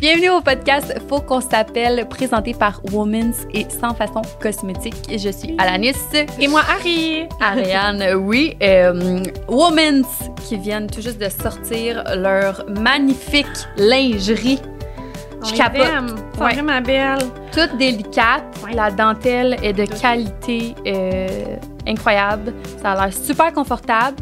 Bienvenue au podcast Faut qu'on s'appelle, présenté par Women's et Sans Façon Cosmétique. Je suis Alanis. Et moi, Harry. Ariane, oui. Euh, Women's qui viennent tout juste de sortir leur magnifique lingerie. On Je capote. sont Ouais. vraiment belles. Toute délicate. Ouais. La dentelle est de qualité euh, incroyable. Ça a l'air super confortable.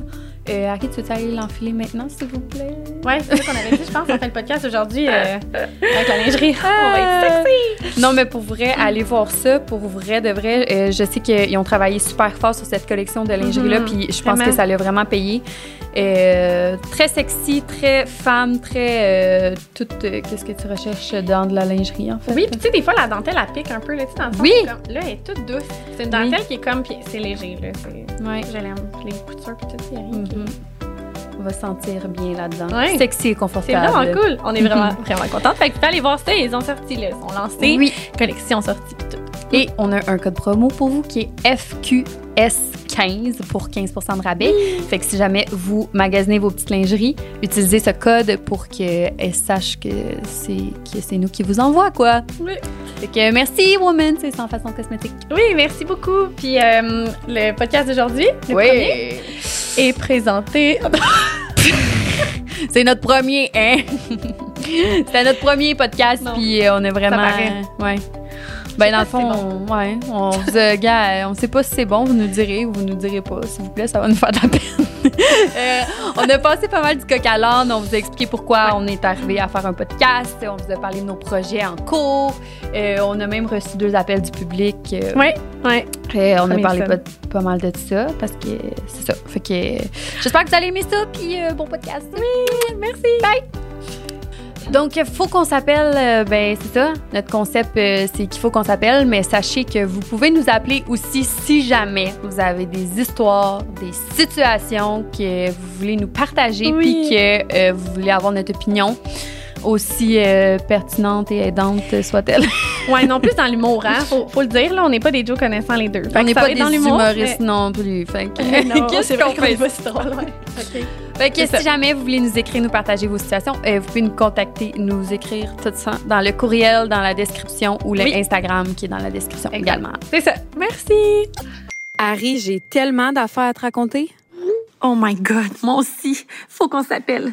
Euh, Harry, tu veux aller l'enfiler maintenant, s'il vous plaît? Ouais, c'est ça qu'on avait dit, je pense. On fait le podcast aujourd'hui euh, avec la lingerie. On va être sexy. Non, mais pour vrai, allez voir ça. Pour vrai, de vrai, euh, je sais qu'ils ont travaillé super fort sur cette collection de lingerie-là, Mhm, puis je pense vraiment. que ça l'a vraiment payé. Euh, très sexy, très femme, très. euh, tout. euh, Qu'est-ce que tu recherches dans de la lingerie, en fait? Oui, puis tu sais, des fois, la dentelle, elle pique un peu, là, tu sais, dans le sens Oui. comme- là, elle est toute douce. C'est une Oui. dentelle qui est comme, puis c'est léger, là. c'est- Ouais. Je l'aime. Les coutures, puis tout, qui- Mhm. On va se sentir bien là-dedans. Ouais. Sexy et C'est confortable. vraiment cool. On est vraiment, vraiment contente. Fait que tu peux aller voir ça. Ils ont sorti, là. Ils sont lancés. Oui. Collection sortie, puis tout. Et on a un code promo pour vous qui est FQS15 pour 15% de rabais. Fait que si jamais vous magasinez vos petites lingeries, utilisez ce code pour qu'elles sachent que c'est que c'est nous qui vous envoie quoi. Oui. Fait que merci Woman, c'est sans façon cosmétique. Oui, merci beaucoup. Puis euh, le podcast d'aujourd'hui, le premier, est présenté. c'est notre premier hein? C'était notre premier podcast puis euh, on a vraiment paraît. ouais. Ben dans le fond, on, ouais, on vous a, gars, on sait pas si c'est bon, vous nous direz ou vous nous direz pas, s'il vous plaît, ça va nous faire de la peine. Euh, on a passé pas mal du coq à l'âne, on vous a expliqué pourquoi on est arrivé à faire un podcast, on vous a parlé de nos projets en cours, Euh, on a même reçu deux appels du public. euh, Oui, oui. euh, on a parlé pas, pas mal de ça parce que c'est ça. Fait que euh, j'espère que vous allez aimer ça puis euh, bon podcast. Oui, merci. Bye. Donc, faut qu'on s'appelle, euh, ben c'est ça. Notre concept, euh, c'est qu'il faut qu'on s'appelle, mais sachez que vous pouvez nous appeler aussi si jamais vous avez des histoires, des situations que vous voulez nous partager, Oui. puis que euh, vous voulez avoir notre opinion, aussi euh, pertinente et aidante soit-elle. Ouais, non plus dans l'humour, hein. Faut, faut le dire, là, on n'est pas des Joe connaissants les deux. Fait On n'est pas va des dans humoristes non plus. Fait que, Non, c'est qu'on vrai qu'on est pas si drôle, ouais. OK. Fait que si ça. jamais vous voulez nous écrire, nous partager vos situations, euh, vous pouvez nous contacter, nous écrire tout ça dans le courriel, dans la description ou le Oui. Instagram qui est dans la description également. C'est ça. Merci. Harry, j'ai tellement d'affaires à te raconter. Oh my God, moi aussi. Faut qu'on s'appelle.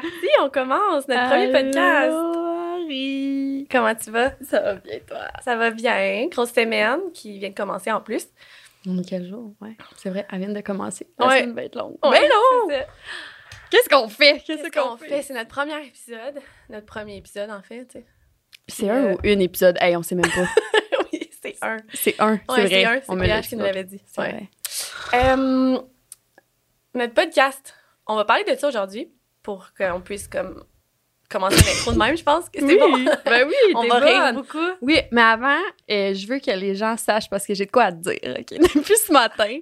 Parti, on commence notre premier podcast. Harry. Comment tu vas? Ça va bien, toi? Ça va bien. Grosse semaine qui vient de commencer en plus. On est quel jour? Ouais. C'est vrai, elle vient de commencer. La Ouais. semaine va être longue. Ouais, ça. Qu'est-ce qu'on fait? Qu'est-ce qu'on fait? C'est notre premier épisode. Notre premier épisode, en fait. tu sais. C'est un ou une épisode? Hey, on sait même pas. oui, c'est un. C'est un. Ouais, c'est c'est vrai. un. on C'est me qui dit. nous l'avait dit. C'est Ouais. vrai. Euh, notre podcast, on va parler de ça aujourd'hui pour qu'on puisse comme commencer l'intro de même, je pense que c'est Oui. bon. Ben oui, on va rire beaucoup. Oui, mais avant, euh, je veux que les gens sachent parce que j'ai de quoi à te dire. ok? Depuis ce matin,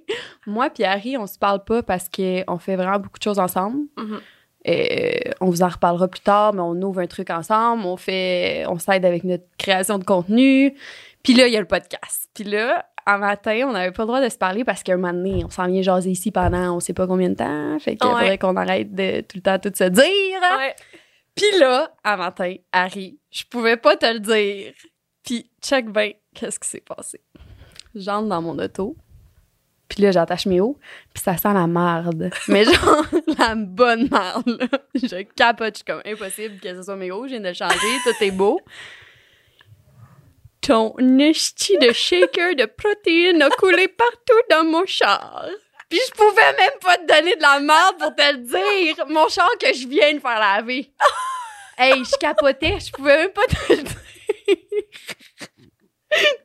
moi et Harry, on se parle pas parce qu'on fait vraiment beaucoup de choses ensemble. Mhm. Euh, on vous en reparlera plus tard, mais on ouvre un truc ensemble, on fait, on s'aide avec notre création de contenu. Puis là, il y a le podcast. Puis là, un matin, on n'avait pas le droit de se parler parce qu'un moment donné, on s'en vient jaser ici pendant on sait pas combien de temps. Fait qu'il Ouais. faudrait qu'on arrête de tout le temps tout se dire. Ouais. Puis là, un matin, Harry, je pouvais pas te le dire. Puis check ben, qu'est-ce qui s'est passé? J'entre dans mon auto. Puis là, j'attache mes hauts. Puis ça sent la marde. Mais genre, la bonne marde, là. Je capote. Je suis comme impossible que ce soit mes hauts. Je viens de le changer. Tout est beau. Ton esti de shaker de protéines a coulé partout dans mon char. Puis je pouvais même pas te donner de la merde pour te le dire. Mon char que je viens de faire laver. Hey, je capotais, je pouvais même pas te le dire.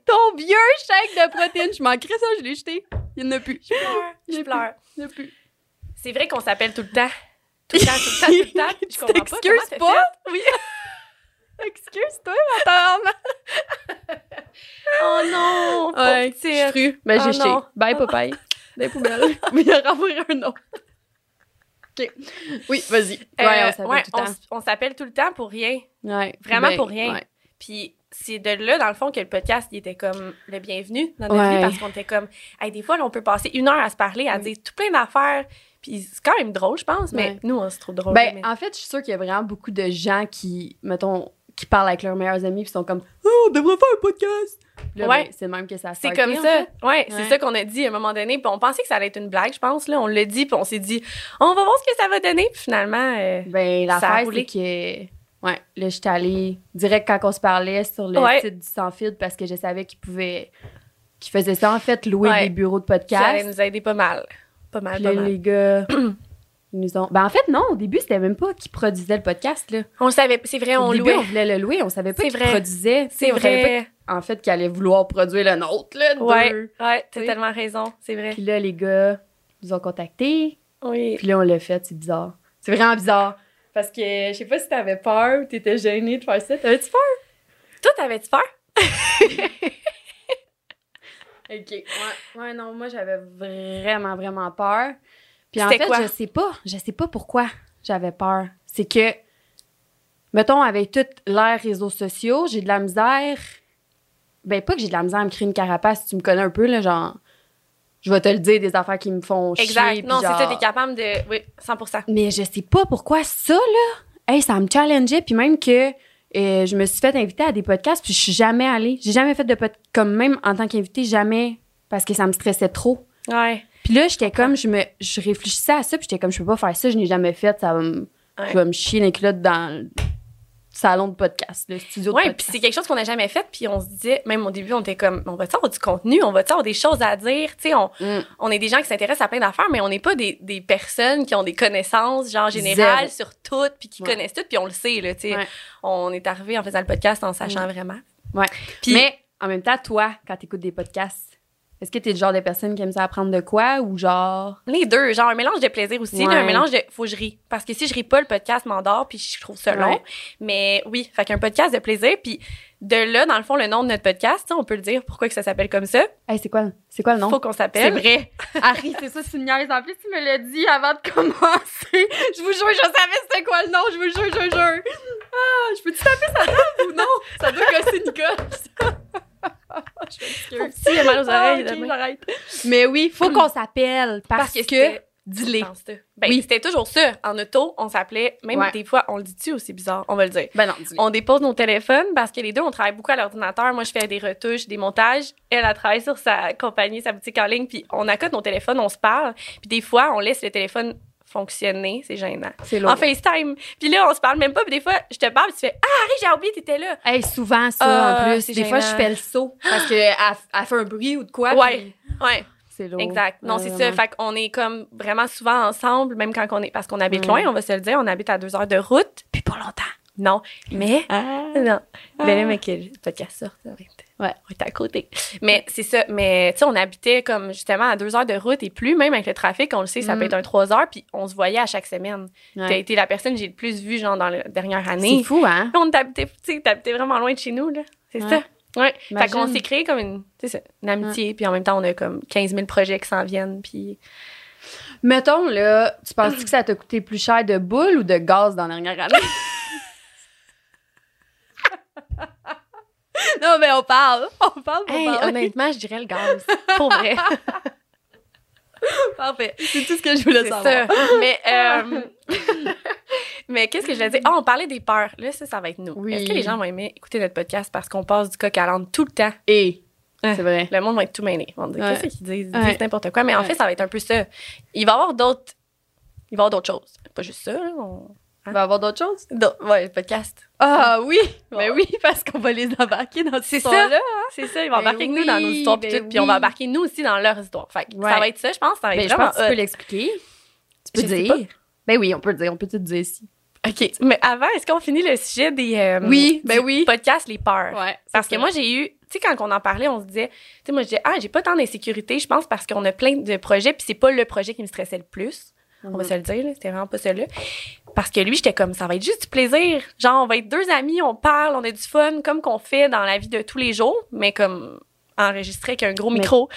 Ton vieux shake de protéines, je manquerais ça, je l'ai jeté. Il n'y en a plus. Je pleure. Je pleure. Il n'y en a plus. C'est vrai qu'on s'appelle tout le temps. Tout le temps, tout le temps, tout le temps. Je Tu comprends pas. t'excuses pas? Oui. Excuse-toi, ma. Oh non. Ouais, je suis. Ben, Oh j'ai jeté. Bye, papaye. Des poubelles. Mais il y aura un autre. OK. Oui, vas-y. Ouais, Euh, on s'appelle ouais, tout le temps. on s'appelle tout le temps pour rien. Ouais. Vraiment Ben, pour rien. ouais. Puis c'est de là, dans le fond, que le podcast, il était comme le bienvenu dans notre Ouais. vie parce qu'on était comme, hey, des fois, là, on peut passer une heure à se parler, à Oui. dire tout plein d'affaires. Puis c'est quand même drôle, je pense, mais Ouais. nous, on se trouve drôle. Ben, mais- en fait, je suis sûre qu'il y a vraiment beaucoup de gens qui, mettons, qui parlent avec leurs meilleurs amis puis sont comme Oh, on devrait faire un podcast. Là, Ouais. ben, c'est le même que ça C'est comme en ça. fait. Ouais, c'est ça qu'on a dit à un moment donné. Puis on pensait que ça allait être une blague, je pense. Là, on l'a dit, puis on s'est dit, on va voir ce que ça va donner. Puis finalement, euh, Ben, Ça l'affaire, c'est que. Ouais, là, j'étais allée direct quand on se parlait sur le Ouais. site du Sans Fil parce que je savais qu'ils pouvaient. qu'ils faisaient ça, en fait, louer Ouais. des bureaux de ça allait podcast. nous aider pas mal. Pas mal, Puis pas là, mal. les gars. ils nous ont. Ben, en fait, non, au début, c'était même pas qui produisait le podcast, là. On savait, c'est vrai, on au début, louait. on voulait le louer, on savait pas qui vrai. produisait. C'est pas vrai. en fait, qu'il allait vouloir produire le nôtre, là, de Ouais, ouais, t'as tellement raison. C'est vrai. Puis là, les gars nous ont contactés. Oui. Puis là, on l'a fait, c'est bizarre. C'est vraiment bizarre. Parce que je sais pas si t'avais peur ou t'étais gênée de faire ça. T'avais-tu peur? Toi, t'avais-tu peur? Ok. Ouais, ouais non, moi, j'avais vraiment, vraiment peur. Puis en fait, quoi? je sais pas. Je sais pas pourquoi j'avais peur. C'est que, mettons, avec toute l'ère réseaux sociaux, j'ai de la misère. Ben, pas que j'ai de la misère à me créer une carapace, si tu me connais un peu, là, genre. Je vais te le dire, des affaires qui me font chier. Exact. Non, c'est genre- ça, t'es capable de. Oui, 100% Mais je sais pas pourquoi ça, là. Hey, ça me challengeait. Puis même que euh, je me suis fait inviter à des podcasts, puis je suis jamais allée. J'ai jamais fait de podcast. Comme même en tant qu'invitée, jamais. Parce que ça me stressait trop. Ouais. Puis là, j'étais comme, je me, je réfléchissais à ça, puis j'étais comme, je peux pas faire ça, je n'ai jamais fait, ça va me, Ouais. je vais me chier les culottes dans le salon de podcast, le studio de Ouais, puis podcast. c'est quelque chose qu'on n'a jamais fait, puis on se disait, même au début, on était comme, on va-tu avoir du contenu, on va-tu avoir des choses à dire, tu sais, on, Mm. on est des gens qui s'intéressent à plein d'affaires, mais on n'est pas des, des personnes qui ont des connaissances, genre, générales sur tout, puis qui Ouais. connaissent tout, puis on le sait, là, tu sais. On est arrivé en faisant le podcast en sachant vraiment. Ouais. Puis- Mais en même temps, toi, quand t'écoutes des podcasts, est-ce que t'es le genre de personne qui aime ça apprendre de quoi ou genre? Les deux, genre un mélange de plaisir aussi, là, Ouais. un mélange de faut que je ris. Parce que si je ris pas, le podcast m'endort, puis je trouve ça long. Ouais. Mais oui, fait qu'un podcast de plaisir, puis de là, dans le fond, le nom de notre podcast, on peut le dire, pourquoi que ça s'appelle comme ça. Hey, c'est quoi, le- c'est quoi le nom? Faut qu'on s'appelle. C'est vrai. Harry, c'est ça, c'est une niaise. En plus, tu me l'as dit avant de commencer. Je vous jure, je savais c'était quoi le nom. Je vous jure, je vous jure. Ah, je peux-tu taper sa table ou non? Ça doit gosser Nicole. Si, il a mal aux Ah, oreilles. j'arrête. Mais oui, faut qu'on s'appelle parce, que... c'était- Dis-les. Ben, Oui. c'était toujours ça. En auto, on s'appelait, même Ouais. des fois, on le dit-tu aussi bizarre, on va le dire. Ben non. On dépose nos téléphones parce que les deux, on travaille beaucoup à l'ordinateur. Moi, je fais des retouches, des montages. Elle, elle travaille sur sa compagnie, sa boutique en ligne. Puis on accote nos téléphones, on se parle. Puis des fois, on laisse le téléphone fonctionner. C'est gênant. C'est lourd. En FaceTime. Puis là, on se parle même pas. Puis des fois, je te parle, puis tu fais Ah, Harry, j'ai oublié, t'étais là. Hey, souvent ça, Ah, en plus. c'est Des fois, je fais le saut parce qu'elle elle fait un bruit ou de quoi. Ouais. puis Ouais, C'est lourd. exact. Non, c'est ça. Fait qu'on est comme vraiment souvent ensemble, même quand on est. Parce qu'on habite Ouais. loin, on va se le dire. On habite à deux heures de route. Puis pas longtemps. Non. Mais? Ah. Non. Ah. Mais là, mais que le podcast sorte. Ouais. On est à côté. Mais c'est ça. Mais tu sais, on habitait comme justement à deux heures de route et plus, même avec le trafic, on le sait, ça Mm. peut être un trois heures, puis on se voyait à chaque semaine. Ouais. T'as été la personne que j'ai le plus vue, genre, dans la dernière année. C'est fou, hein? On t'habitait, tu sais, t'habitais vraiment loin de chez nous, là. C'est Ouais. ça. Ouais. Fait Imagine. qu'on s'est créé comme une, tu sais, ça, une amitié, puis en même temps, on a comme 15 000 projets qui s'en viennent, puis. Mettons, là, tu penses que ça t'a coûté plus cher de boule ou de gaz dans la dernière année? non, mais on parle. On parle pour Hey, parler. honnêtement, je dirais le gaz. Pour vrai. Parfait. C'est tout ce que je voulais C'est savoir. ça. Mais, euh, mais qu'est-ce que je voulais dire? Ah, on parlait des peurs. Là, ça, ça va être nous. Oui. Est-ce que les gens vont aimer écouter notre podcast parce qu'on passe du coq à l'âne tout le temps? Et, Hein? c'est vrai. Le monde va être tout mêlé. Ouais. qu'est-ce qu'ils disent? Ils Ouais. disent n'importe quoi. Mais en Ouais. fait, ça va être un peu ça. Il va y avoir d'autres... Il va y avoir d'autres choses. Pas juste ça, là. On... On va avoir d'autres choses? Le podcast. Ah oui! Bon. Mais oui, parce qu'on va les embarquer dans C'est ce ça. là C'est ça, ils vont Ben embarquer avec nous dans nos oui, histoires puis ben puis on va oui. embarquer nous aussi dans leur histoire. Fait ça va être ça, je pense. Ça va être Ben, je pense que tu peux l'expliquer. Tu peux dire. Ben oui, on peut dire. On peut tout dire ici. OK. Mais avant, est-ce qu'on finit le sujet des... euh, Oui, du ben oui. podcast, les peurs? Ouais. Parce que moi, j'ai eu, tu sais, quand on en parlait, on se disait, tu sais, moi, je disais, ah, j'ai pas tant d'insécurité, je pense, parce qu'on a plein de projets, puis c'est pas le projet qui me stressait le plus. On va se le dire, c'était vraiment pas celui-là. Parce que lui, j'étais comme, ça va être juste du plaisir. Genre, on va être deux amis, on parle, on a du fun, comme qu'on fait dans la vie de tous les jours, mais comme enregistré avec un gros Mais- micro.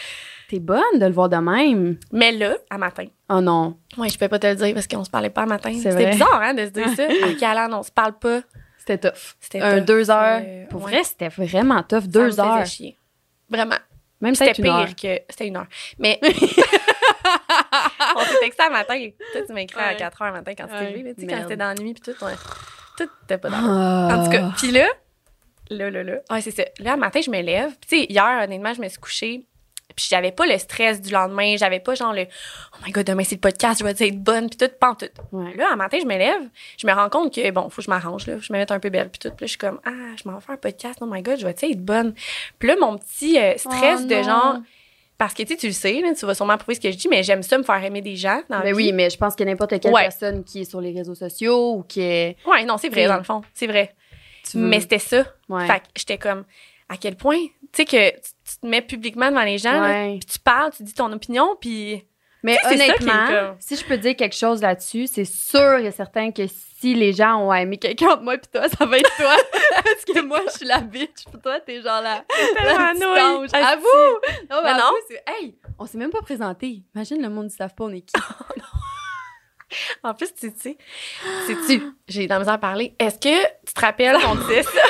T'es bonne de le voir de même. Mais là, à matin. Oh non. Ouais, je peux pas te le dire parce qu'on se parlait pas à matin. C'était bizarre, hein, de se dire ça. Calan, on se parle pas. C'était tough. C'était Un tough. deux heures. Euh, Pour ouais. vrai, c'était vraiment tough. Ça Deux me heures. chier. Vraiment. Même C'était peut-être une pire heure. que. C'était une heure. Mais. on s'est texté à matin. Toi, tu m'as écrit à Ouais. 4 heures le matin quand tu t'es Ouais. levé. mais Tu sais, quand c'était dans la nuit, puis tout. ouais. Tout, t'étais pas d'accord. Ah. En tout cas, puis là, là, là, là. Ouais, c'est ça. Là, le matin, je me lève. Puis, tu sais, hier, honnêtement, je me suis couchée. Puis, j'avais pas le stress du lendemain. J'avais pas genre le Oh my god, demain, c'est le podcast, je vais être bonne. Puis, tout, pas en tout. Ouais. Là, un matin, je me lève. Je me rends compte que, bon, faut que je m'arrange, là. Faut que je me mette un peu belle. Puis, tout. Puis, là, je suis comme Ah, je m'en vais faire un podcast. Oh my god, je vais être bonne? Puis, là, mon petit euh, stress Oh de non. genre. Parce que, tu sais, tu le sais, là, tu vas sûrement approuver ce que je dis, mais j'aime ça me faire aimer des gens. Dans Mais vie. oui, mais je pense que n'importe quelle Ouais. personne qui est sur les réseaux sociaux ou qui est. Ouais, non, c'est vrai, Oui. dans le fond. C'est vrai. tu Mais c'était ça. Ouais. Fait que j'étais comme, à quel point, tu sais, que tu, te mets publiquement devant les gens, puis tu parles, tu dis ton opinion, puis Mais Tu sais, honnêtement, si je peux dire quelque chose là-dessus, c'est sûr et certain que si les gens ont aimé quelqu'un de moi puis toi, ça va être toi. Parce que moi, je suis la bitch. Puis toi, t'es genre la, tellement la. Asti. Avoue! Non, mais Mais non. Hey, on s'est même pas présenté. Imagine le monde ne savent pas on est qui. En plus, tu sais, sais-tu, j'ai de la misère à parler. Est-ce que tu te rappelles qu'on disait ça?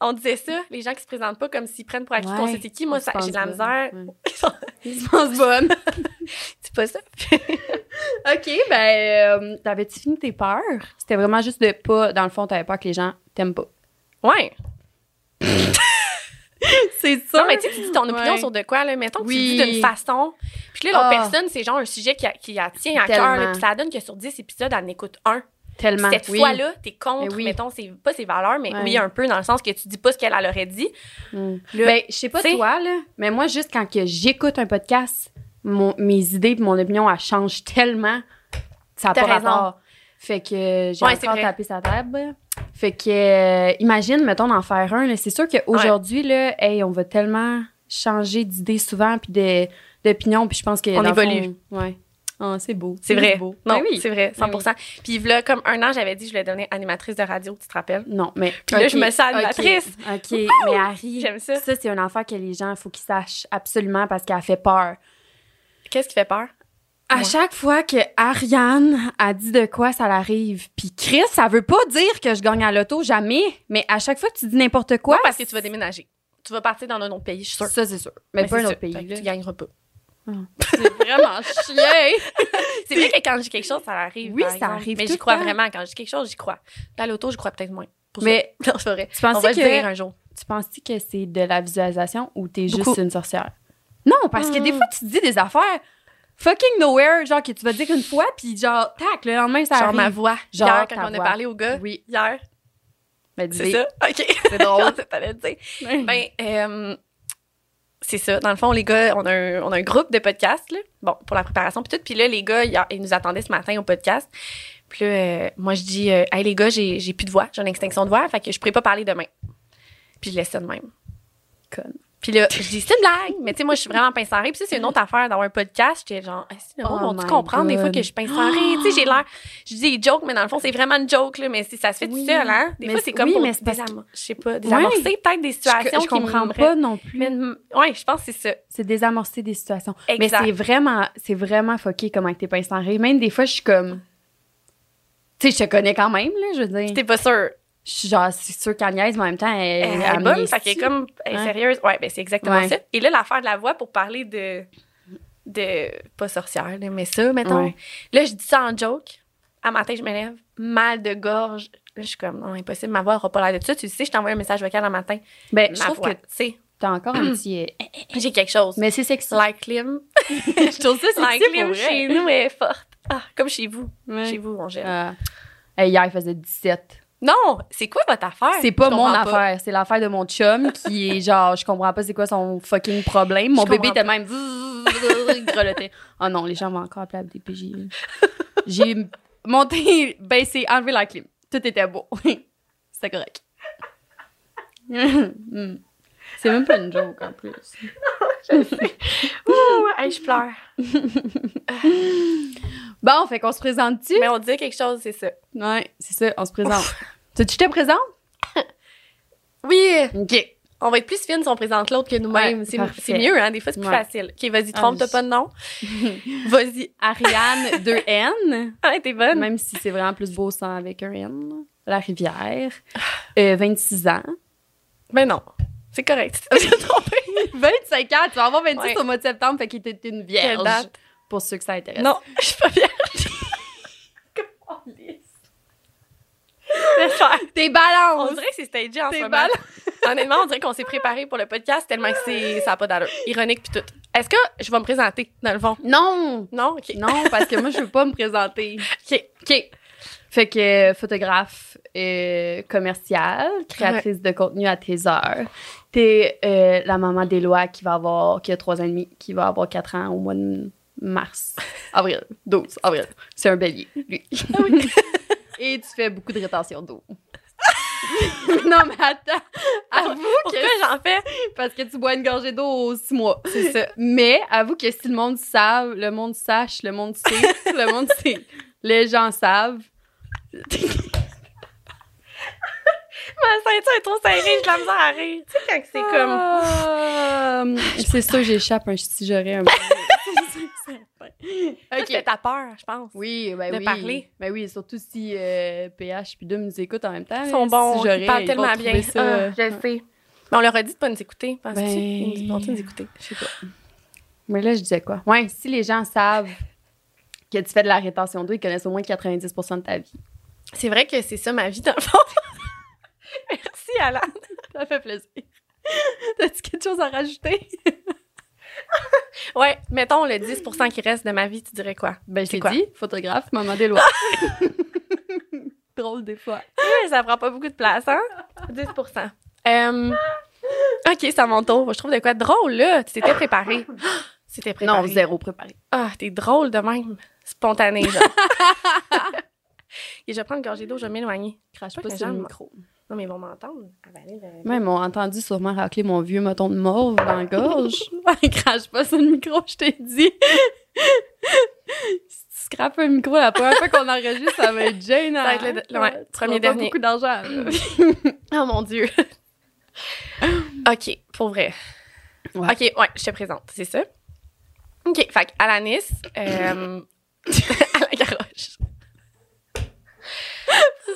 On disait ça, les gens qui se présentent pas comme s'ils prennent pour acquis qu'on Ouais, sait c'est qui. Moi, j'ai de la misère. Ils se pensent c'est pas ça. OK, ben, euh, t'avais-tu fini tes peurs? C'était vraiment juste de pas, dans le fond, t'avais peur que les gens t'aiment pas. Ouais. C'est ça. Non, mais tu sais, tu dis ton opinion Ouais. sur de quoi, là. Mettons que Oui. tu dis d'une façon. Puis là, l'autre Ah. personne, c'est genre un sujet qui, a- qui la tient à cœur. Puis ça donne que sur 10 épisodes, elle en écoute un. Tellement. Cette oui. fois-là, t'es contre, Mais oui. mettons, c'est pas ses valeurs, mais Ouais. oui, un peu, dans le sens que tu dis pas ce qu'elle elle aurait dit. Mm. Là, Ben, je sais pas tu sais- toi, là, mais moi, juste quand que j'écoute un podcast, mon- mes idées et mon opinion, elles changent tellement. Ça n'a pas raison. rapport. Fait que j'ai Ouais, encore tapé sa table. Fait que, euh, imagine, mettons, d'en faire un. C'est sûr qu'aujourd'hui, là, hey, on va tellement changer d'idées souvent puis d'opinion. Puis je pense que. On évolue. fond, ouais. Ah, c'est beau. c'est vrai. beau. Non, Ben oui. c'est vrai, Ben 100 Puis là, comme un an, j'avais dit que je voulais devenir animatrice de radio, tu te rappelles? Non, mais. Puis là, je me sens animatrice. OK, mais Harry, J'aime ça. ça, c'est un affaire que les gens, il faut qu'ils sachent absolument parce qu'elle fait peur. Qu'est-ce qui fait peur? À chaque fois que Ariane a dit de quoi ça l'arrive, puis Chris, ça veut pas dire que je gagne à l'auto, jamais, mais à chaque fois que tu dis n'importe quoi, Non, parce que tu vas déménager. Tu vas partir dans un autre pays, je suis sûre. ça c'est sûr. Mais, Mais pas un autre pays. Là. Tu gagneras pas. C'est vraiment chien. C'est vrai que quand je dis quelque chose, ça arrive. Oui, ça exemple. arrive Mais j'y crois temps. vraiment. Quand je dis quelque chose, j'y crois. À l'auto, je crois peut-être moins. Pour Mais ça. Non, c'est vrai. tu penses On va que le dire un jour. tu penses que c'est de la visualisation ou t'es juste une sorcière? Non, parce que des Hmm. fois tu te dis des affaires fucking nowhere, genre que tu vas dire une fois puis genre tac le lendemain ça Genre arrive. ma voix. Genre Hier, quand on a parlé au gars. Oui, Hier. ben, C'est ça? OK. C'est drôle. C'est t'allais le dire. Ben, euh, c'est ça. Dans le fond, les gars, on a un, on a un groupe de podcasts, là. Bon, pour la préparation, puis tout. Puis là, les gars, ils, nous attendaient ce matin au podcast. Puis là, euh, moi, je dis, euh, hey, les gars, j'ai j'ai plus de voix. J'ai une extinction de voix. Fait que je pourrais pas parler demain. Puis je laisse ça de même. Conne. Puis là, je dis, c'est une blague. Mais tu sais, moi, je suis vraiment pince. Puis ça, c'est une autre affaire d'avoir un podcast. J'étais genre, est-ce que le monde Oh my comprendre des fois que je pince en rire? Tu sais, j'ai l'air, je dis des jokes, mais dans le fond, c'est vraiment une joke, là. Mais c'est- ça se fait Oui. tout seul, hein? Des Mais fois, c'est- comme oui, pour mais désam- je sais pas, désamorcer peut-être des je, situations je me comprends pas non plus. mais, ouais, je pense que c'est ça. C'est désamorcer des situations. Exact. Mais c'est vraiment, c'est vraiment fucké comment que t'es rire. Même des fois, je suis comme. Tu sais, je te connais quand même, là, je veux dire. T'es pas sûr. Je suis genre, c'est sûr qu'elle niaise, mais en même temps, elle, Elle, elle est bonne, niaise fait qu'elle est comme elle est sérieuse. Ouais, ben c'est exactement Ouais. ça. Et là, l'affaire de la voix pour parler de. de. pas sorcière, mais ça, mettons. Ouais. Là, je dis ça en joke. À matin, je me lève, mal de gorge. Là, je suis comme, non, impossible, ma voix n'aura pas l'air de ça. Tu sais, je t'envoie un message vocal un matin. Ben, je trouve voix, que tu sais, t'as encore un petit. euh, j'ai quelque chose. Mais c'est sexy. Like Lim. je trouve ça Like sexy Lim pour chez nous est forte. Ah, comme chez vous. Ouais. Chez vous, on gère. Ah. Hier, il faisait 17. Non, c'est quoi votre affaire? C'est pas mon pas. affaire, c'est l'affaire de mon chum qui est genre, je comprends pas c'est quoi son fucking problème. Mon Je bébé était même il grelottait. Oh non, les gens vont encore appeler à DPJ. J'ai monté, baissé, enlevé la clim. Tout était beau. C'était correct. Hmm. c'est même pas une joke en plus. Ouh, hey, je pleure. Bon, fait qu'on se présente-tu? Mais on dit quelque chose, c'est ça. Ouais, c'est ça, on se présente. Tu tu te présentes? Oui, OK. On va être plus fine si on présente l'autre que nous-mêmes. Ouais, c'est, mieux, hein? Des fois, c'est plus Ouais. facile. OK, vas-y, Ah, trompe-toi je- pas de nom. Vas-y. Ariane 2N, Ah, t'es bonne. même si c'est vraiment plus beau sans avec un N. La rivière. Euh, 26 ans. Mais non. C'est correct. J'ai trompé. 25 ans, tu vas avoir 26 Ouais. au mois de septembre, fait qu'il était une Quelle vierge. date? Pour ceux que ça intéresse. Non, je suis pas. Laisse faire. T'es On balance! dirait que c'est stagé en ce moment. Honnêtement, on dirait qu'on s'est préparé pour le podcast tellement que c'est, ça n'a pas d'allure. Ironique puis tout. Est-ce que je vais me présenter, dans le fond? Non! Non? OK. Non, parce que moi, je veux pas me présenter. OK. OK. Fait que euh, photographe euh, commerciale, créatrice de contenu à tes heures. T'es euh, la maman d'Éloi qui va avoir, qui a trois ans et demi, qui va avoir quatre ans au mois de mars. Avril. 12 avril. C'est un bélier, lui. et tu fais beaucoup de rétention d'eau. non, mais attends. Avoue Pourquoi que j'en fais? parce que tu bois une gorgée d'eau aux six mois. C'est ça. Mais avoue que si le monde savent, le monde sache, le monde sait, le monde sait, les gens savent. Ma ceinture est trop serrée, j'ai de la misère à rire. Tu sais, quand c'est comme. Euh, c'est sûr, j'échappe un si j'aurais un. Ok. ok. T'as peur, je pense. Oui, ben De oui. parler. Ben oui, surtout si euh, PH puis Dom nous écoutent en même temps. Ils sont bons, si ils parlent tellement bien. Ça, Ah, je le sais. Mais on leur a dit de pas nous écouter, penses-tu? Ben- Ils vont nous écouter. Je sais pas. Mais là, je disais quoi? Ouais, si les gens savent que tu fais de la rétention d'eau, ils connaissent au moins 90% de ta vie. C'est vrai que c'est ça ma vie, dans le fond. Merci, Alan. Ça fait plaisir. T'as-tu quelque chose à rajouter? Ouais, mettons le 10% qui reste de ma vie, tu dirais quoi? Ben, je t'ai dit, photographe, maman des lois. Drôle des fois. Ça prend pas beaucoup de place, hein? 10% Euh, OK, c'est à mon tour. Je trouve de quoi drôle, là. Tu t'étais préparé. C'était préparé. Non, zéro préparé. Ah, t'es drôle de même. Spontané, genre. Et je vais prendre une gorgée d'eau, je vais m'éloigner. Crache Pas pas sur le micro. Non, mais ils vont m'entendre. le- Même, on a entendu sûrement racler mon vieux moton de mauve dans la gorge. Crache pas sur le micro, je t'ai dit. si tu scrapes un micro la première fois qu'on enregistre, ça va être gênant. Ça va être le- ouais, Tu premier dernier. beaucoup d'argent. Oh mon Dieu. OK, pour vrai. Ouais. OK, ouais, je te présente, c'est ça. OK, fait euh, à la garoche. J'arrête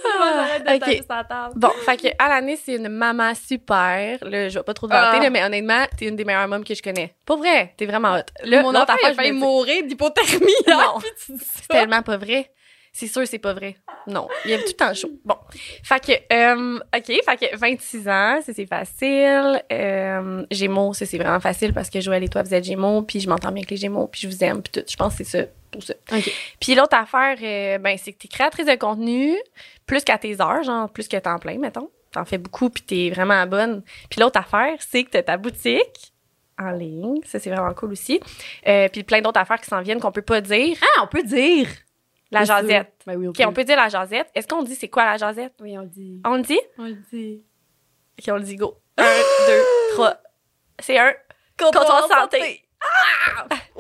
de ok. taper sur la table. Bon, fait que Alanis, c'est une maman super. Là, je vais pas trop te vanter, Ah. mais honnêtement, t'es une des meilleures mômes que je connais. Pour vrai, t'es vraiment hot. Là, Mon enfant, il a failli mourir d'hypothermie. Non. C'est tellement pas vrai. C'est sûr, c'est pas vrai. Non, il y avait tout le temps chaud. Bon, fait que, euh, OK, fait que 26 ans, ça c'est facile. Euh, Gémeaux, ça c'est vraiment facile parce que Joël et toi, vous êtes Gémeaux, puis je m'entends bien avec les Gémeaux, puis je vous aime, puis tout. Je pense que c'est ça, pour ça. OK. Puis l'autre affaire, euh, ben, c'est que t'es créatrice de contenu, plus qu'à tes heures, genre, plus que temps plein, mettons. T'en fais beaucoup, puis t'es vraiment bonne. Puis l'autre affaire, c'est que t'as ta boutique en ligne. Ça, c'est vraiment cool aussi. Euh, puis plein d'autres affaires qui s'en viennent qu'on peut pas dire. Ah, on peut dire. La jasette. Ben oui, on OK, on peut dire la jasette. Est-ce qu'on dit c'est quoi la jasette? Oui, on le dit. On le dit? On le dit. OK, on le dit go. Un, deux, trois. C'est un. Comptoir santé.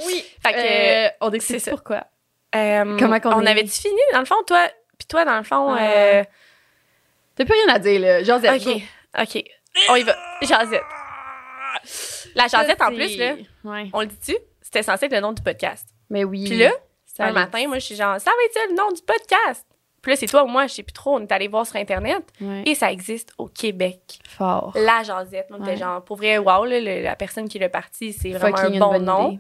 Oui. Fait que, Euh, on c'est explique ça. pourquoi. euh, comment qu'on on est- avait-tu fini, dans le fond, toi? Puis toi, dans le fond, Euh, euh, T'as plus rien à dire, là. Josette. OK, OK. On y va. Jasette. La jasette, en plus, là, Ouais. on le dit-tu? C'était censé être le nom du podcast. Mais oui. Puis là, ça un matin, moi, je suis genre, ça va être ça le nom du podcast? Puis là, c'est toi ou moi, je sais plus trop. On est allé voir sur Internet Ouais. et ça existe au Québec. Fort. La jasette. On était Ouais. genre, pour vrai, wow, là, le- la personne qui l'a parti, c'est vraiment un bon nom.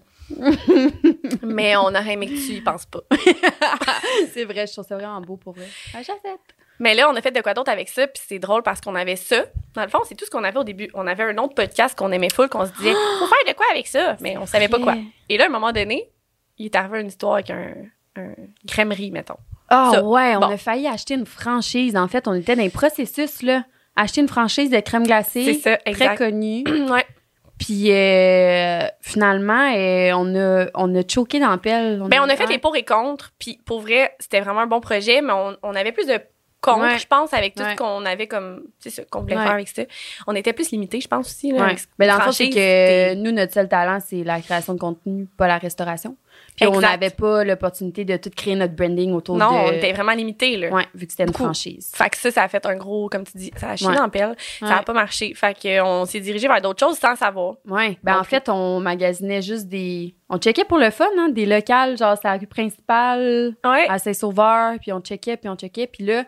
Mais on aurait aimé que tu y penses pas. c'est vrai, je trouve ça vraiment beau pour vrai. La Josette. Mais là, on a fait de quoi d'autre avec ça, puis c'est drôle parce qu'on avait ça. Dans le fond, c'est tout ce qu'on avait au début. On avait un autre podcast qu'on aimait full, qu'on se disait, faut faire de quoi avec ça? Mais on savait pas quoi. Et là, à un moment donné, il est arrivé une histoire avec un, un crèmerie, mettons. Ah ouais, on Bon. a failli acheter une franchise. En fait, on était dans les processus, là. Acheter une franchise de crème glacée. C'est ça, Très connue. ouais. Puis euh, finalement, euh, on, a, on a choqué dans la pelle. Ben, on a fait les pour et contre, puis pour vrai, c'était vraiment un bon projet, mais on, on avait plus de contre, Ouais. je pense, avec tout Ouais. ce qu'on avait comme, tu sais, ce qu'on voulait Ouais. faire avec ça. On était plus limité, je pense aussi. Là, Mais dans le fond, c'est que nous, notre seul talent, c'est la création de contenu, pas la restauration. Puis on n'avait pas l'opportunité de tout créer notre branding autour Non, de... on était vraiment limité, là. Ouais, vu que c'était une Beaucoup. franchise. Fait que ça, ça a fait un gros, comme tu dis, ça a chié Ouais. dans pelle. Ça Ouais. a pas marché. Fait que on s'est dirigé vers d'autres choses sans savoir. Ouais. Ben, Non en fait, on magasinait juste des. On checkait pour le fun, hein, des locales, genre, c'est la rue principale, Ouais. à Saint-Sauveur, puis on checkait, puis on checkait. Puis là,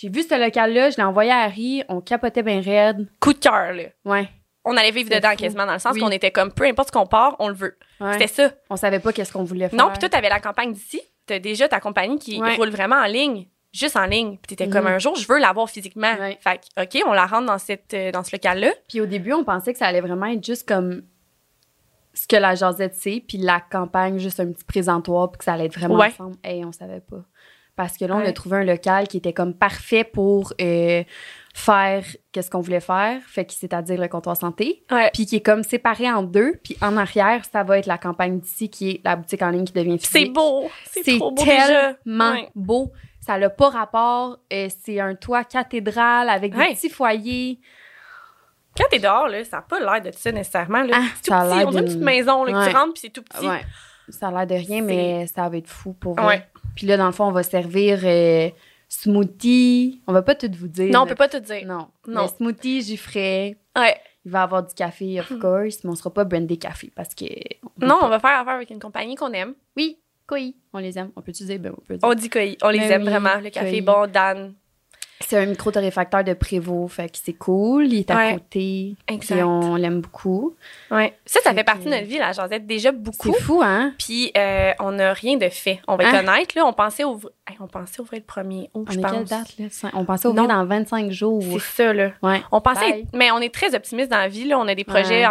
j'ai vu ce local-là, je l'ai envoyé à Harry, on capotait bien raide. Coup de cœur, là. Ouais. On allait vivre dedans fou. quasiment, dans le sens Oui. qu'on était comme, peu importe ce qu'on part, on le veut. ouais. C'était ça. On savait pas qu'est-ce qu'on voulait faire. Non, puis toi, t'avais la campagne d'ici. T'as déjà ta compagnie qui Ouais. roule vraiment en ligne, juste en ligne. Puis t'étais comme Mhm. un jour, je veux l'avoir physiquement. Ouais. Fait que, OK, on la rentre dans, cette, euh, dans ce local-là. Puis au début, on pensait que ça allait vraiment être juste comme ce que la jasette c'est, puis la campagne, juste un petit présentoir, puis que ça allait être vraiment Ouais. ensemble. Hey, on savait pas. Parce que là, on a trouvé un local qui était comme parfait pour euh, faire qu'est-ce qu'on voulait faire, fait que c'est-à-dire le comptoir santé, Ouais. puis qui est comme séparé en deux, puis en arrière, ça va être la campagne d'ici qui est la boutique en ligne qui devient C'est physique. beau. C'est C'est beau déjà. tellement Ouais. beau. Ça n'a pas rapport. euh, c'est un toit cathédrale avec des petits foyers. Quand t'es dehors, là, ça n'a pas l'air de ça nécessairement. Là. Ah, c'est tout ça a petit. On dirait une petite maison là, que tu rentres, puis c'est tout petit. Ça a l'air de rien, C'est- mais ça va être fou pour vrai. Puis là, dans le fond, on va servir euh, smoothie. On va pas tout vous dire. Non, on peut pas te dire. Non. Non. Mais smoothie, jus frais. Ouais. Il va y avoir du café, of course, mais on sera pas brandé café parce que. on Non, pas. on va faire affaire avec une compagnie qu'on aime. Oui, Koi. On les aime. On peut dire, ben, on peut dire. On dit Koi. On les Ben aime oui, vraiment. Le café Koi. est bon, Dan. C'est un micro-torréfacteur de Prévost, fait que c'est cool. Il est à Ouais. côté. Exact. On l'aime beaucoup. Ouais. Ça, ça Fait partie de notre vie, la jasette, déjà beaucoup. C'est fou, hein? Puis euh, on n'a rien de fait. On va être Hein? honnête, là. On pensait ouvrir, Hey, on pensait ouvrir le premier août, On je pense. quelle date, là? On pensait ouvrir Non. dans 25 jours. C'est ça, là. Ouais. On pensait, Bye. mais on est très optimiste dans la vie, là. On a des projets,